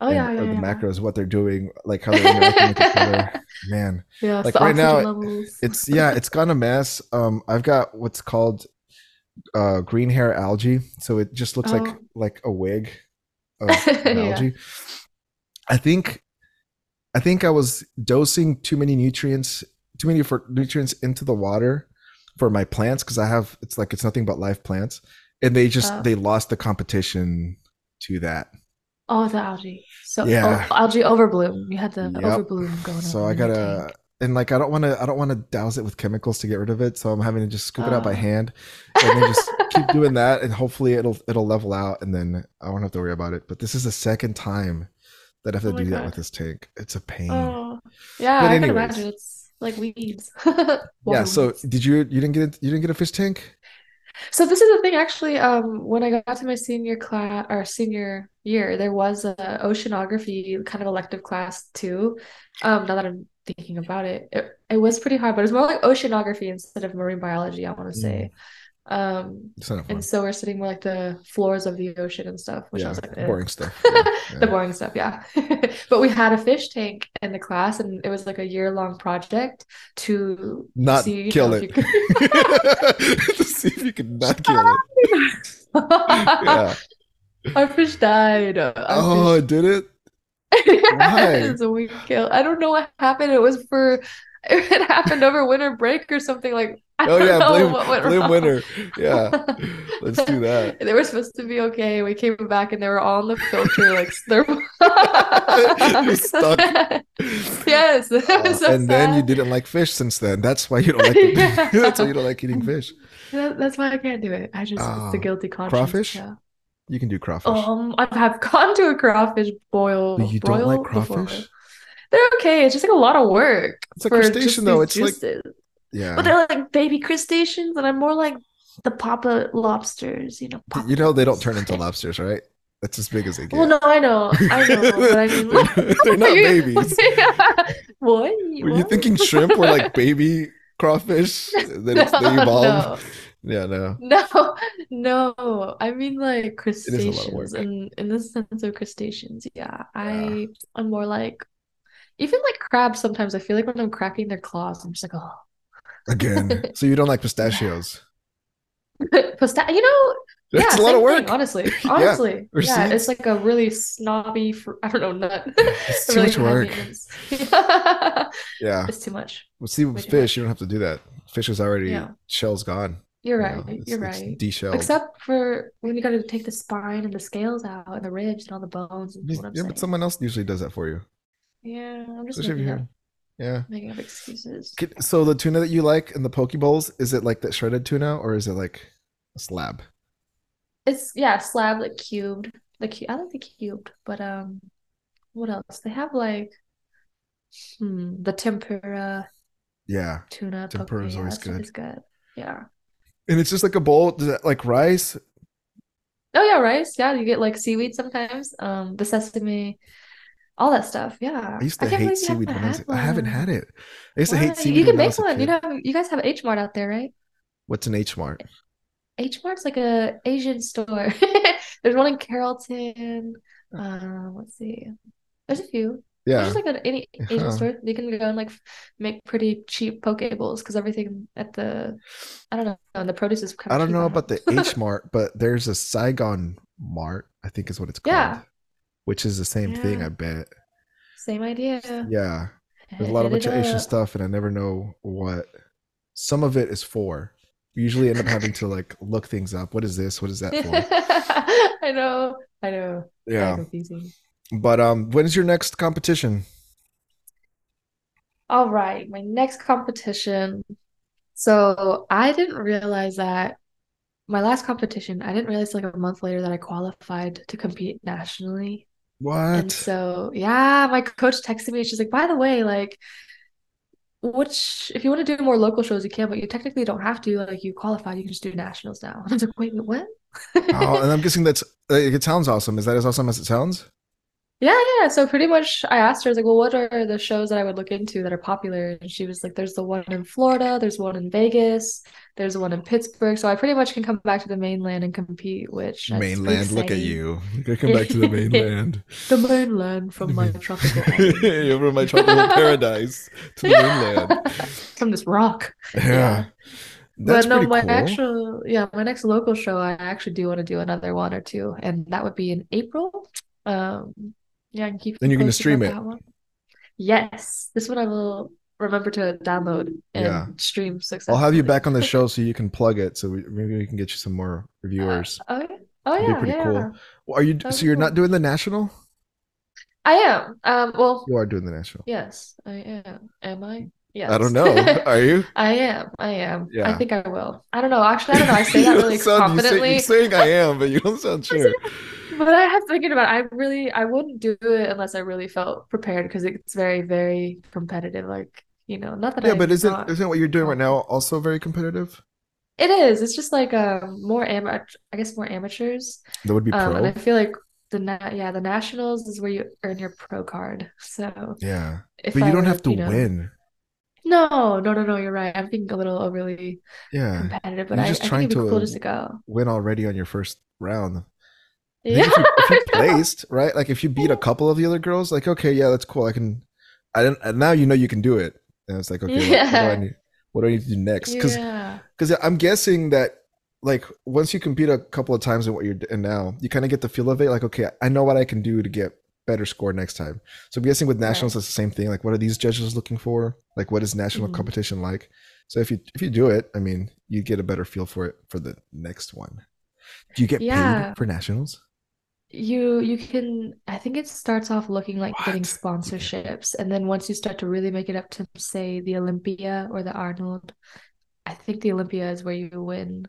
Oh yeah, and- yeah, or the yeah. macros what they're doing like how they're interacting with each other man Yeah, Like right now, levels. it's yeah it's gone a mess um i've got what's called uh green hair algae so it just looks like Oh. like a wig of, Yeah. algae i think i think i was dosing too many nutrients too many for nutrients into the water for my plants because i have it's like it's nothing but live plants and they just Oh. they lost the competition to that Oh, the algae. So oh, Yeah. oh, algae overbloom. You had the Yep. overbloom going on. so i gotta and like I don't want to I don't want to douse it with chemicals to get rid of it, so I'm having to just scoop it out by Oh. hand and then just keep doing that, and hopefully it'll it'll level out, and then I won't have to worry about it. But this is the second time that I have to Oh do that with this tank. It's a pain. Oh, yeah, But I can imagine. It's like weeds. yeah. So did you you didn't get you didn't get a fish tank? So this is the thing, actually. Um, when I got to my senior class or senior year, there was a oceanography kind of elective class too. Um, now that I'm thinking about it, it, it was pretty hard, but it was more like oceanography instead of marine biology, I want to say. Um, and so we're sitting like the floors of the ocean and stuff, which yeah, was like, eh. boring stuff. Yeah, The boring stuff, yeah. But we had a fish tank in the class, and it was like a year-long project to Not see, kill it. could- to see if you can not kill it. Yeah. Our fish died. Our Oh, fish- did it? Why? So we killed. I don't know what happened. It was for. It happened over winter break or something like. Oh yeah, blame blame wrong. winter. Yeah, let's do that. They were supposed to be okay. We came back and they were all in the filter, like they're Stuck. Yes, Uh, so and then you didn't like fish since then. That's why you don't like. Yeah. That's why you don't like eating fish. That- that's why I can't do it. I just it's Oh, the guilty conscience. crawfish? Yeah. You can do crawfish. Um, I have gone to a crawfish boil. You don't like broil before. crawfish? They're okay. It's just like a lot of work It's a crustacean though. It's like juices. Yeah. But they're like baby crustaceans, and I'm more like the papa lobsters, you know. You know they don't turn into lobsters, right? That's as big as they get. Well, no, I know, I know, but I mean, They're- they're not babies. what? Were you thinking shrimp were like baby crawfish? Then it's, they No. Yeah, no. No, no. I mean like is a lot of crustaceans, and in the sense of crustaceans, yeah. I I'm more like even like crabs. Sometimes I feel like when I'm cracking their claws, I'm just like, oh, Again. So you don't like pistachios? Pista you know, yeah, a lot of work. thing, honestly, honestly, or yeah. It's like a really snobby, fr I don't know, nut. It's too really much work. Yeah. It's too much. Well, see, with fish, you don't have to do that. Fish is already Yeah. shell's gone. You're you right. know, it's- You're it's right. deshelled. Except for when you got to take the spine and the scales out and the ribs and all the bones. Is what I'm yeah, but someone else usually does that for you. Yeah, I'm just Especially if you're up, yeah. making up excuses. So the tuna that you like in the poke bowls, is it like that shredded tuna or is it like a slab? It's yeah, slab like cubed. The cu I like the cubed, but um, what else? They have like hmm, the tempura Yeah. tuna poke. Tempura is Yeah, always that good. is good. Yeah. And it's just like a bowl, that like rice? Oh yeah, rice. Yeah, you get like seaweed sometimes. Um, the sesame, all that stuff. Yeah. I used to can't hate seaweed when I was I haven't had it. I used to hate seaweed You can I make one. You know, you guys have H Mart out there, right? What's an H Mart? H Mart's like a Asian store. There's one in Carrollton. Um, let's see. There's a few. There's Yeah. just like an any Asian Huh. store. You can go and like make pretty cheap poke bowls because everything at the I don't know, and the produce is I don't know at about the. H Mart, but there's a Saigon Mart, I think is what it's called. Yeah. Which is the same thing, I bet. Same idea. Yeah. There's a lot of bunch of Asian stuff, and I never know what some of it is for. We usually end up having to like look things up. What is this? What is that for? I know. I know. Yeah. confusing. But um, when is your next competition? All right, my next competition. So I didn't realize that my last competition, I didn't realize like a month later that I qualified to compete nationally. And What? so, yeah, my coach texted me. She's like, by the way, like, which if you want to do more local shows, you can, but you technically don't have to. Like, you qualified, you can just do nationals now. And I was like, wait, what? Oh, and I'm guessing that's it sounds awesome. Is that as awesome as it sounds? Yeah, yeah. So pretty much I asked her, I was like, well, what are the shows that I would look into that are popular? And she was like, there's the one in Florida, there's one in Vegas, there's one in Pittsburgh. So I pretty much can come back to the mainland and compete, which Mainland, look at you. You come back to the mainland. The mainland from my tropical. You're from my tropical paradise to the mainland. From this rock. Yeah. That's But no, my cool. actual, yeah, my next local show, I actually do want to do another one or two, and that would be in April. Um, yeah, I can keep you you're gonna stream it? Yes, this one I will remember to download and Yeah. stream successfully. I'll have you back on the show so you can plug it. So we, maybe we can get you some more Uh, reviewers. oh yeah, oh That'd yeah, pretty yeah. cool. Well, Are you That'd so you're not doing the national? I am. Um, well, You are doing the national. yes, I am. Am I? Yes. I don't know. Are you? I am. I am. Yeah. I think I will. I don't know. Actually, I don't know. I say that really sound- you say- confidently. you're saying I am, but you don't sound sure. But I have thinking about it. I really I wouldn't do it unless I really felt prepared because it's very, very competitive. Like, you know, not that Yeah, I'm but isn't not isn't what you're doing right now also very competitive? It is. It's just like um more amateur I guess more amateurs. That would be Um and I feel like the na yeah, the nationals is where you earn your pro card. So Yeah, but you I don't were, have to you know win. No, no, no, no, you're right. I'm being a little overly Yeah, competitive, but you're I, just I think trying it'd be cool to just to go. win already on your first round. Yeah, if you, if you placed, right? Like if you beat a couple of the other girls, like okay, yeah, that's cool. I can. I don't. and Now you know you can do it, and it's like okay, what, what do I need? What do I need to do next? Because Yeah. because I'm guessing that like once you compete a couple of times in what you're doing now, you kind of get the feel of it. Like okay, I know what I can do to get better score next time. So I'm guessing with nationals, Right. it's the same thing. Like what are these judges looking for? Like what is national Mhm. competition like? So if you if you do it, I mean, you get a better feel for it for the next one. Do you get Yeah. paid for nationals? You you can I think it starts off looking like getting sponsorships and then once you start to really make it up to say the Olympia or the Arnold, I think the Olympia is where you win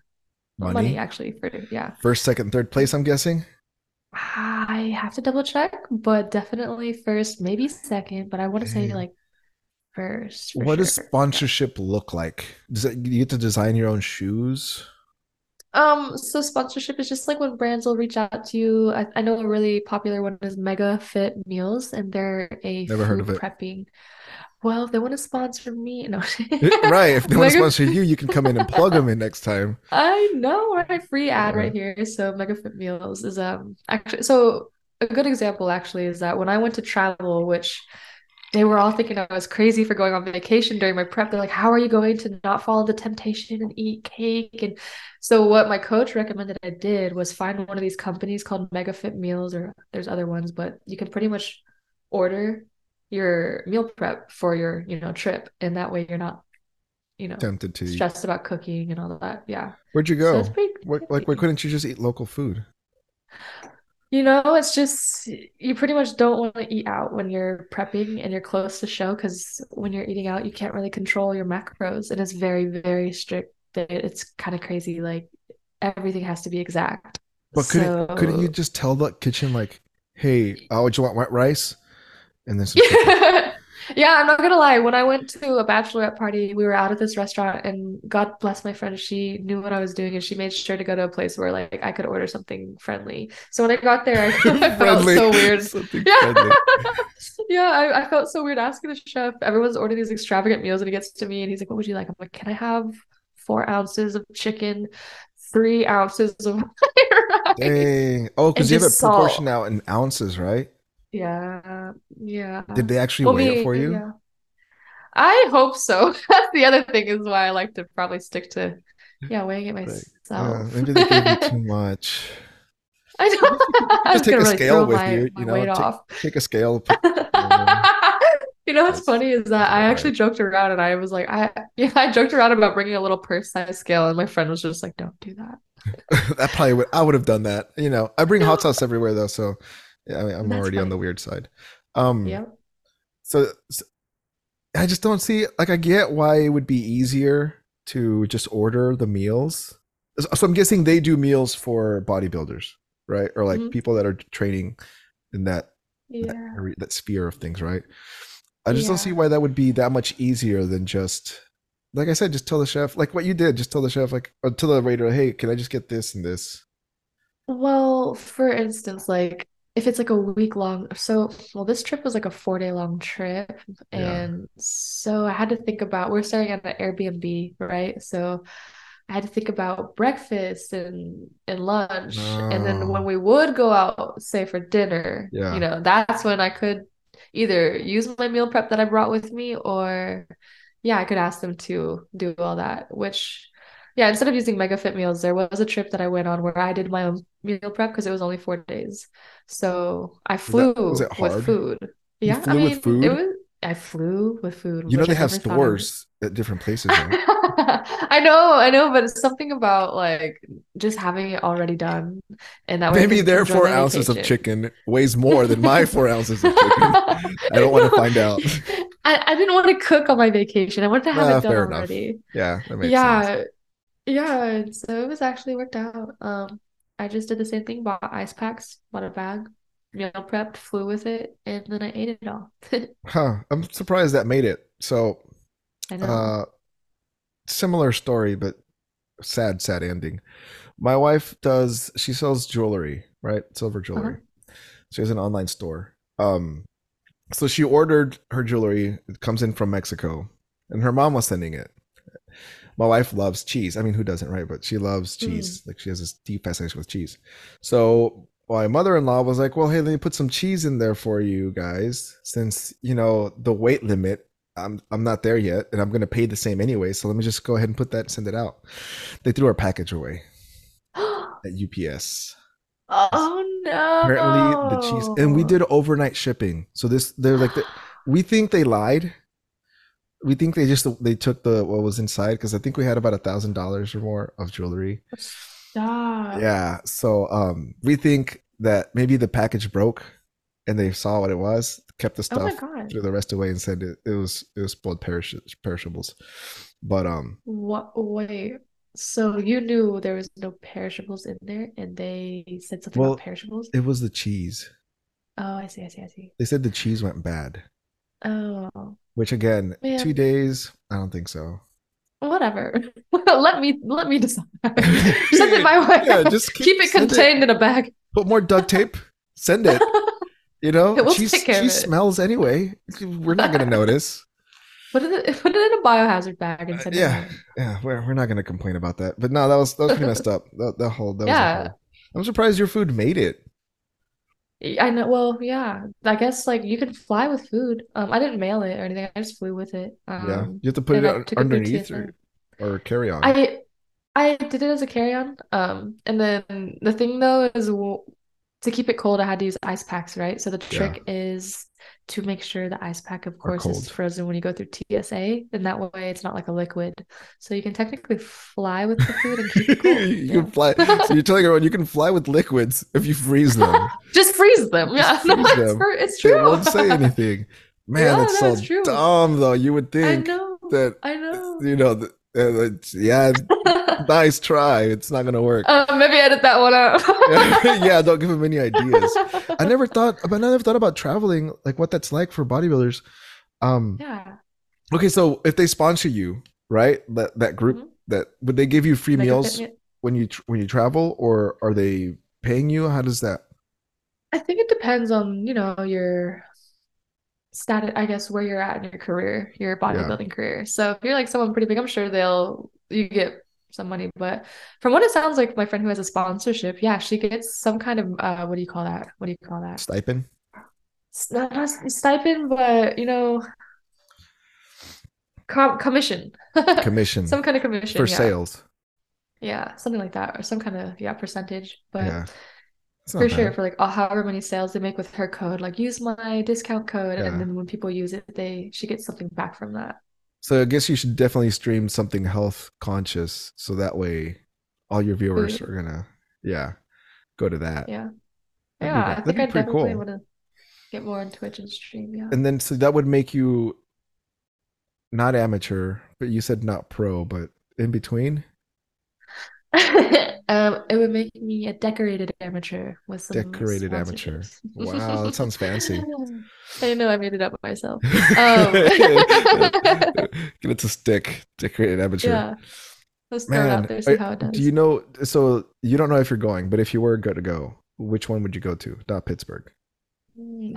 money Money? actually for yeah. First, second, third place, I'm guessing. I have to double check, but definitely first, maybe second, but I want to say like first What does sure. Yeah. sponsorship look like? Does it, you get to design your own shoes? Um, so sponsorship is just like when brands will reach out to you. I, I know a really popular one is Mega Fit Meals, and they're a Never heard of it. prepping. Well, if they want to sponsor me, no. right. If they want to sponsor you, you can come in and plug them in next time. I know, right? Free ad Yeah. right here. So Mega Fit Meals is um actually so a good example actually is that when I went to travel, which they were all thinking I was crazy for going on vacation during my prep. They're like, "How are you going to not follow the temptation and eat cake?" And so what my coach recommended I did was find one of these companies called Mega Fit Meals, or there's other ones, but you can pretty much order your meal prep for your, you know, trip, and that way you're not, you know, Tempted to. eat. stressed about cooking and all that. Yeah. Where'd you go? pretty What, like, why couldn't you just eat local food? You know, it's just you pretty much don't want to eat out when you're prepping and you're close to show because when you're eating out, you can't really control your macros and it's very, very strict. It's kind of crazy. Like everything has to be exact. But couldn't couldn't you just tell the kitchen like, "Hey, uh, would you want white rice?" And some chicken. Yeah, I'm not gonna lie. When I went to a bachelorette party, we were out at this restaurant, and God bless my friend, she knew what I was doing, and she made sure to go to a place where like I could order something friendly. So when I got there, I, I felt so weird. Something Yeah, yeah, I, I felt so weird asking the chef. Everyone's ordering these extravagant meals, and he gets to me, and he's like, "What would you like?" I'm like, "Can I have four ounces of chicken, three ounces of rice, Dang. Oh, because you have it just salt?" proportioned out in ounces, right? Yeah, yeah. Did they actually Well, weigh it for you? yeah. I hope so. That's the other thing is why I like to probably stick to, yeah, weighing it Like, yeah, myself. maybe they gave you too much. I You know. I was just take a really scale with my, you, you know, take, off. take a scale, put, You know what's that's funny is that I actually right. joked around and I was like, I yeah, I joked around about bringing a little purse size scale, and my friend was just like, "Don't do that." that probably would I would have done that. You know, I bring hot sauce everywhere though, so yeah, I mean, I'm That's already on the weird side. Um, Yep. so, so I just don't see like I get why it would be easier to just order the meals. So I'm guessing they do meals for bodybuilders, right? Or like Mhm. people that are training in that that, Yeah. area- that sphere of things, right? I just don't see why that would be that much easier than just like I said, just tell the chef like what you did, just tell the chef like or tell the waiter, hey, can I just get this and this? Well, for instance, like if it's like a week long, so well, this trip was like a four day long trip, Yeah. and so I had to think about we're staying at an Airbnb, right? So I had to think about breakfast and and lunch, and then oh. when Oh, we would go out, say for dinner, you know, that's when I could either use my meal prep that I brought with me, or yeah, I could ask them to do all that, which. Yeah, instead of using Mega Fit meals, there was a trip that I went on where I did my own meal prep because it was only four days. So I that flew it with food. Yeah, I mean, with it food? was I flew with food, You know they I have never thought I would. stores at different places. I know, I know, but it's something about like just having it already done, and that way Maybe their four ounces of chicken weighs more than my four ounces of chicken. I don't want to find out. I, I didn't want to cook on my vacation. I wanted to have Ah, it done fair enough. already. Yeah, that makes sense. Yeah. So it was actually worked out. Um, I just did the same thing, bought ice packs, bought a bag, meal prepped, flew with it, and then I ate it all. Huh. I'm surprised that made it. So, I know. uh, similar story, but sad, sad ending. My wife does, she sells jewelry, right? Silver jewelry. She has an online store. Um, so she ordered her jewelry. It comes in from Mexico, and her mom was sending it. My wife loves cheese. I mean, who doesn't, right? But she loves mm. cheese. Like she has this deep fascination with cheese. So my mother-in-law was like, "Well, hey, let me put some cheese in there for you guys, since you know the weight limit. I'm I'm not there yet, and I'm gonna pay the same anyway. So let me just go ahead and put that and send it out." They threw our package away at UPS. Oh no. Apparently, the cheese, and we did overnight shipping. So this, they're like, the, we think they lied. We think they just they took the what was inside because I think we had about a thousand dollars or more of jewelry. Stop. Yeah. So um, we think that maybe the package broke, and they saw what it was, kept the Oh stuff, God. threw the rest away, and said it, it was it was spoiled perish- perishables. But um, What? Wait. So you knew there was no perishables in there, and they said something Well, about perishables? it was the cheese. Oh, I see, I see, I see. They said the cheese went bad, Oh, which again, Man. two days. I don't think so. whatever. Let me let me decide. Send it my way. Yeah, just keep- keep it send it. contained in a bag. Put more duct tape. Send it. You know, We'll cheese, take care of cheese it. smells anyway. We're not gonna notice. Put it put it in a biohazard bag and Uh, send it yeah, yeah. We're, we're not gonna complain about that. But no, that was that was pretty messed up. That, that whole that was Yeah. whole- I'm surprised your food made it. I know. Well, yeah. I guess like you can fly with food. Um, I didn't mail it or anything. I just flew with it. yeah, Um, you have to put it I un- took it through underneath or, or carry on. I I did it as a carry-on. Um, and then the thing though is to keep it cold, I had to use ice packs, right? So the Yeah. trick is to make sure the ice pack, of course, is frozen when you go through TSA, and that way it's not like a liquid. So you can technically fly with the food and keep it cold. you Yeah. can fly. So you're telling everyone you can fly with liquids if you freeze them. Just freeze them. Yeah, no, freeze it's, them. it's They true. won't say anything. Man, Yeah, that's no, so true. dumb though. You would I think know. that I know. you know, it's- yeah, nice try. It's not gonna work. Uh, maybe edit that one out. yeah, don't give him any ideas. I never thought, but I never thought about traveling, like what that's like for bodybuilders. Um, Yeah. okay, so if they sponsor you, right, that that group, Mhm. that would they give you free Like meals when you when you travel, or are they paying you? How does that? I think it depends on, you know, your status, I guess, where you're at in your career, your bodybuilding career. So if you're like someone pretty big, I'm sure they'll you get some money. But from what it sounds like, my friend who has a sponsorship, yeah, she gets some kind of uh, what do you call that? What do you call that? Stipend? Not, not stipend, but you know, com commission, Commission some kind of commission, for yeah. sales. Yeah, something like that, or some kind of yeah percentage. But Yeah, for sure, bad. for like oh, however many sales they make with her code, like use my discount code, Yeah. and then when people use it, they she gets something back from that. So I guess you should definitely stream something health conscious, so that way all your viewers Food. are gonna, yeah, go to that. Yeah, That'd yeah, I that'd think be I pretty definitely cool. want to get more on Twitch and stream. Yeah. And then so that would make you not amateur, but you said not pro, but in between, Um, it would make me a decorated amateur with some decorated amateur. Wow, that sounds fancy. I know I made it up myself. Um, Get it to stick, decorated amateur. yeah, let's Man, out there, see are- how it does. do you know? So you don't know if you're going, but if you were good to go, which one would you go to? Not Pittsburgh. Mm,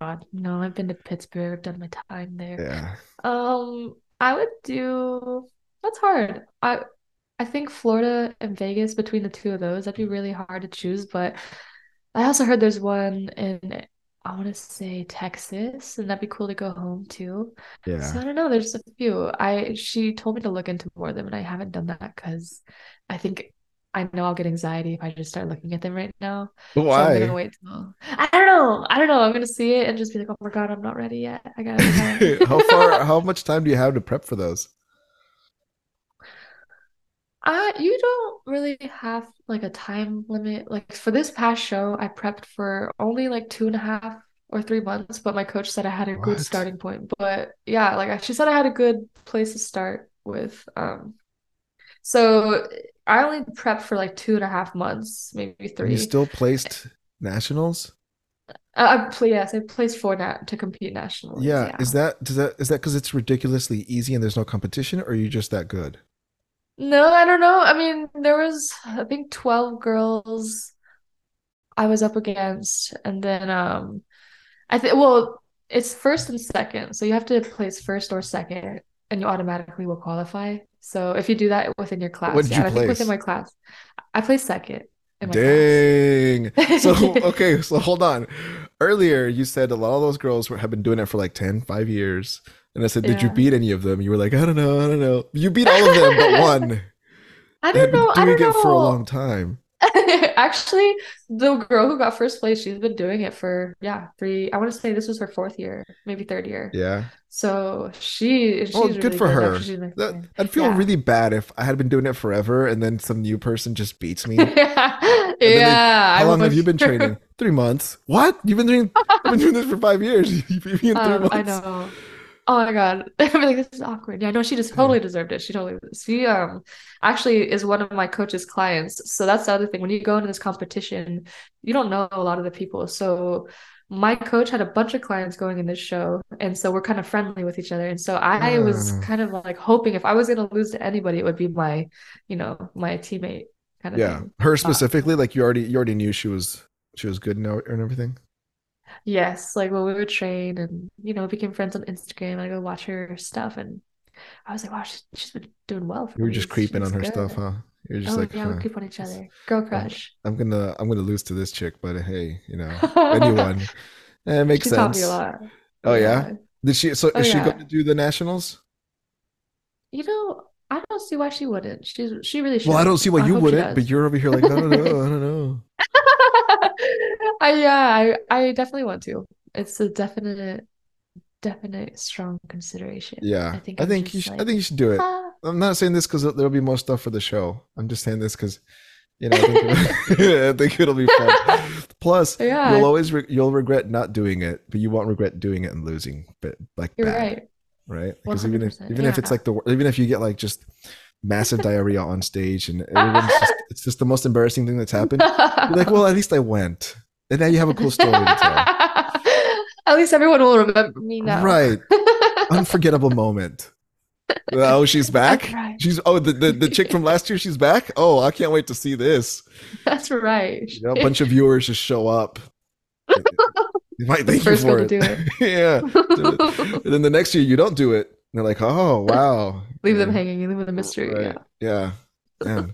God, no, I've been to Pittsburgh. I've done my time there. Yeah. Um, I would do. That's hard. I I think Florida and Vegas between the two of those, that'd be really hard to choose. But I also heard there's one in I want to say Texas, and that'd be cool to go home to. Yeah. So I don't know. There's a few. I she told me to look into more of them, and I haven't done that because I think I know I'll get anxiety if I just start looking at them right now. So I'm gonna Why? wait till I don't know. I don't know. I'm gonna see it and just be like, oh my God, I'm not ready yet. I gotta How far? How much time do you have to prep for those? Uh, you don't really have like a time limit. Like for this past show, I prepped for only like two and a half or three months, but my coach said I had a good starting point. But yeah, like she said I had a good place to start with. Um, so I only prepped for like two and a half months, maybe three. you still placed nationals? I, I play, yes, I placed for that to compete nationally. Yeah. Yeah. Is that does that is that because it's ridiculously easy and there's no competition, or are you just that good? No, I don't know. I mean, there was I think 12 girls I was up against, and then um I think well, it's first and second, so you have to place first or second, and you automatically will qualify. So if you do that within your class, What did yeah, you I think within my class, I placed second Dang. So okay, so hold on. Earlier you said a lot of those girls were, have been doing it for like 10, 5 years. And I said, Did you beat any of them? You were like, I don't know, I don't know. You beat all of them but one. I don't been know. I doing don't it for a long time. Actually, the girl who got first place, she's been doing it for yeah, three. I want to say this was her fourth year, maybe third year. Yeah. So she she's Oh, good really for her. Actually, she's my That. I'd feel Yeah. really bad if I had been doing it forever and then some new person just beats me. Yeah, they, yeah. How long have you been training? Three months. What? You've been doing I've been doing this for five years. You in three Um, I know. Oh my God. I'm like, this is awkward. Yeah, no, she just totally deserved it. She totally, she um actually is one of my coach's clients. So that's the other thing. When you go into this competition, you don't know a lot of the people. So my coach had a bunch of clients going in this show, and so we're kind of friendly with each other. And so I was Ah. kind of like hoping if I was gonna lose to anybody, it would be my, you know, my teammate kind of Yeah. thing. Her specifically, like you already you already knew she was she was good and everything. Yes, like when we would train and you know became friends on Instagram, I go watch her stuff and I was like, wow, she's, she's been doing well for You were just me. creeping on her good. stuff, huh? You're just Oh like, yeah, we huh, creep on each other. Girl crush. I'm gonna I'm gonna lose to this chick, but hey, you know, anyone. Eh, it makes She taught me sense. a lot. Oh yeah? Did she so Oh, is she yeah. going to do the nationals? You know, I don't see why she wouldn't. She's she really should. Well, I don't see why I you wouldn't, but you're over here like, I don't know, I don't know. I yeah, I I definitely want to. It's a definite, definite strong consideration. Yeah. I think I I'm think you should I think you should do it. ah. I'm not saying this because there'll be more stuff for the show. I'm just saying this because you know I think, I think it'll be fun. Plus, Yeah. you'll always re- you'll regret not doing it, but you won't regret doing it and losing, but like You're bad, right. right? Because even if 100%, even if it's like the even if you get like just massive diarrhea on stage and everyone's just it's just the most embarrassing thing that's happened. You're like, well, at least I went, and now you have a cool story to tell. At least everyone will remember me now. Right, unforgettable moment. Oh, she's back. Right. She's oh the, the the chick from last year. She's back. Oh, I can't wait to see this. That's right. You know, a bunch of viewers just show up. You might thank you First for it. to do it. yeah. And then the next year you don't do it. They're like, oh wow. Leave them hanging. Leave them a mystery. Right. Yeah. Yeah.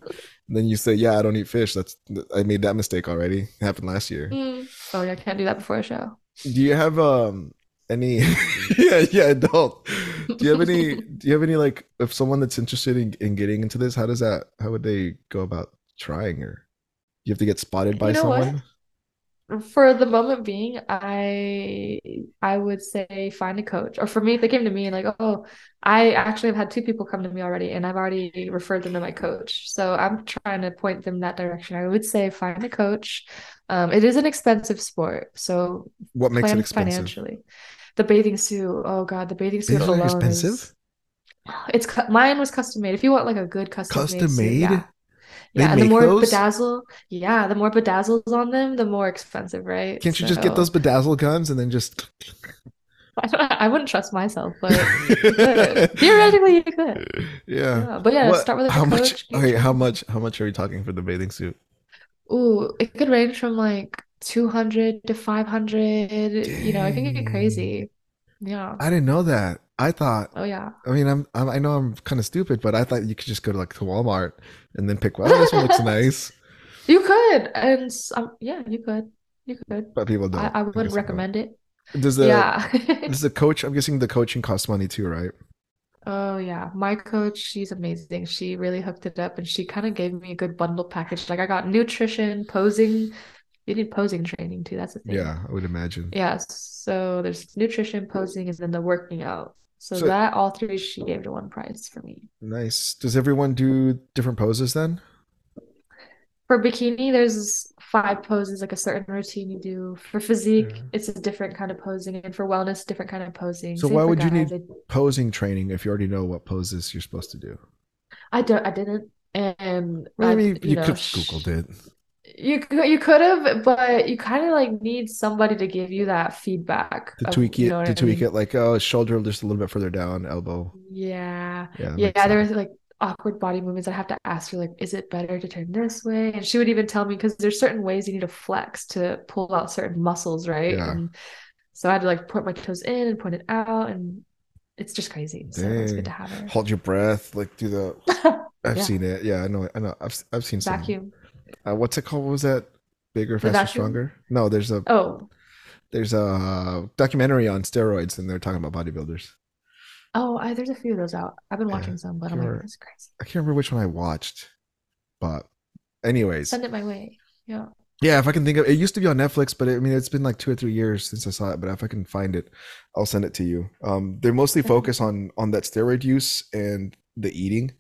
Then you say, yeah, I don't eat fish. That's I made that mistake already. It happened last year. Mm. Oh yeah, can't do that before a show. Do you have um any yeah yeah don't do you have any do you have any like if someone that's interested in, in getting into this how does that how would they go about trying or you have to get spotted by You know what? For the moment being, I I would say find a coach. Or for me, if they came to me and like, oh, I actually have had two people come to me already, and I've already referred them to my coach. So I'm trying to point them that direction. I would say find a coach. Um, it is an expensive sport, so what makes it expensive financially. The bathing suit, oh God, the bathing suit alone expensive? is it's mine was custom made. If you want like a good custom made Custom suit, made? yeah. They Yeah, the more those? bedazzle, yeah, the more bedazzles on them, the more expensive, right? can't you just get those bedazzle guns and then just I, I wouldn't trust myself, but theoretically you could. yeah Yeah, but yeah, What- start with a how much how much how much are we talking for the bathing suit Ooh, it could range from like 200 to 500. You know, I think it can get crazy. Yeah. i didn't know that i thought Oh yeah. I mean, I'm, I'm I know I'm kind of stupid, but I thought you could just go to like to Walmart and then pick. Oh, this one looks nice, You could, and um, yeah, you could. You could. but people don't. I, I wouldn't recommend it. Does the Yeah. does the coach? I'm guessing the coaching costs money too, right? Oh yeah, my coach, she's amazing. She really hooked it up and she kind of gave me a good bundle package. Like I got nutrition, posing. You need posing training too. That's the thing. Yeah, I would imagine. Yeah. So there's nutrition, posing, and then the working out. So, So- that all three she gave to one price for me. Nice. Does everyone do different poses then? For bikini, there's five poses, like a certain routine you do. For physique, Yeah. it's a different kind of posing, and for wellness, different kind of posing. So Same why would you need- guys. Posing training if you already know what poses you're supposed to do. I don't. I didn't. And I mean, you, know, could have Googled it. You could you could have, but you kind of like need somebody to give you that feedback To of- tweak you it, know to I tweak mean? it, like oh, shoulder just a little bit further down, elbow. Yeah, Yeah, yeah. There was like awkward body movements. I have to ask her like, is it better to turn this way? And she would even tell me because there's certain ways you need to flex to pull out certain muscles, right? Yeah. And so I had to like point my toes in and point it out, and it's just crazy. So it's good to have her. Hold your breath, like do the. I've Yeah. seen it. Yeah, I know. I know. I've I've seen some. Uh, what's it called? What was that? Bigger, faster, stronger? No, there's a Oh, there's a documentary on steroids, and they're talking about bodybuilders. oh, I, there's a few of those out. I've been Yeah, watching some, but I'm like, that's crazy. I can't remember which one I watched, but anyways, Send it my way. Yeah. yeah. If I can think of, it used to be on Netflix, but I mean, it's been like two or three years since I saw it. But if I can find it, I'll send it to you. Um, they're mostly focused on on that steroid use and the eating,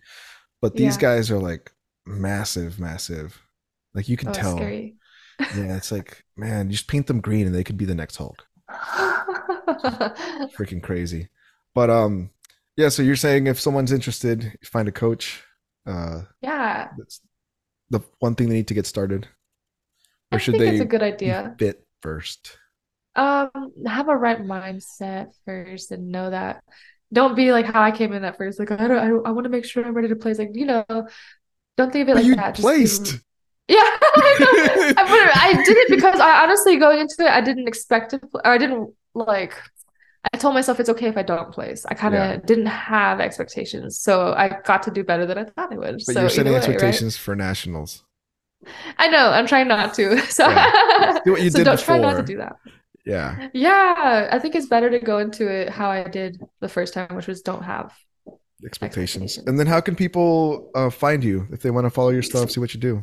but these Yeah. guys are like massive, massive. Like you can Oh, tell. scary. Yeah, it's like man, you just paint them green and they could be the next Hulk. freaking crazy. But um, yeah. So you're saying if someone's interested, find a coach. Uh, yeah. that's the one thing they need to get started. I Or should think they it's a good idea. fit first? Um, have a right mindset first and know that don't be like how I came in at first. Like, I don't, I, I want to make sure I'm ready to play. It's like, you know, don't think of it But like you that. Just placed. Yeah, I know. I, I did it because I honestly going into it, I didn't expect to, pl- or I didn't like. I told myself it's okay if I don't place. I kind of Yeah. didn't have expectations, so I got to do better than I thought I would. But so you're setting way, right? expectations for nationals. I know. I'm trying not to. So, Yeah. Do what you so did don't try not to do that. Yeah. Yeah, I think it's better to go into it how I did the first time, which was don't have. Expectations. Expectations. And then how can people uh, find you if they want to follow your stuff, see what you do?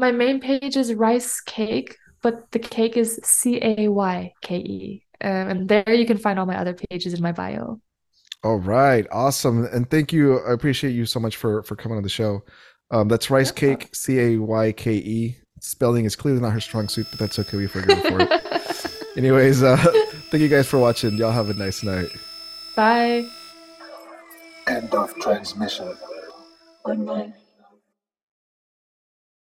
My main page is rice cake, but the cake is C A Y K E. Um, and there you can find all my other pages in my bio. All right, awesome, and thank you. I appreciate you so much for for coming on the show. Um, that's rice No problem. cake, C A Y K E. Spelling is clearly not her strong suit, but that's okay. We forgive her for it. Anyways, uh, thank you guys for watching. Y'all have a nice night. Bye. End of transmission. Good night.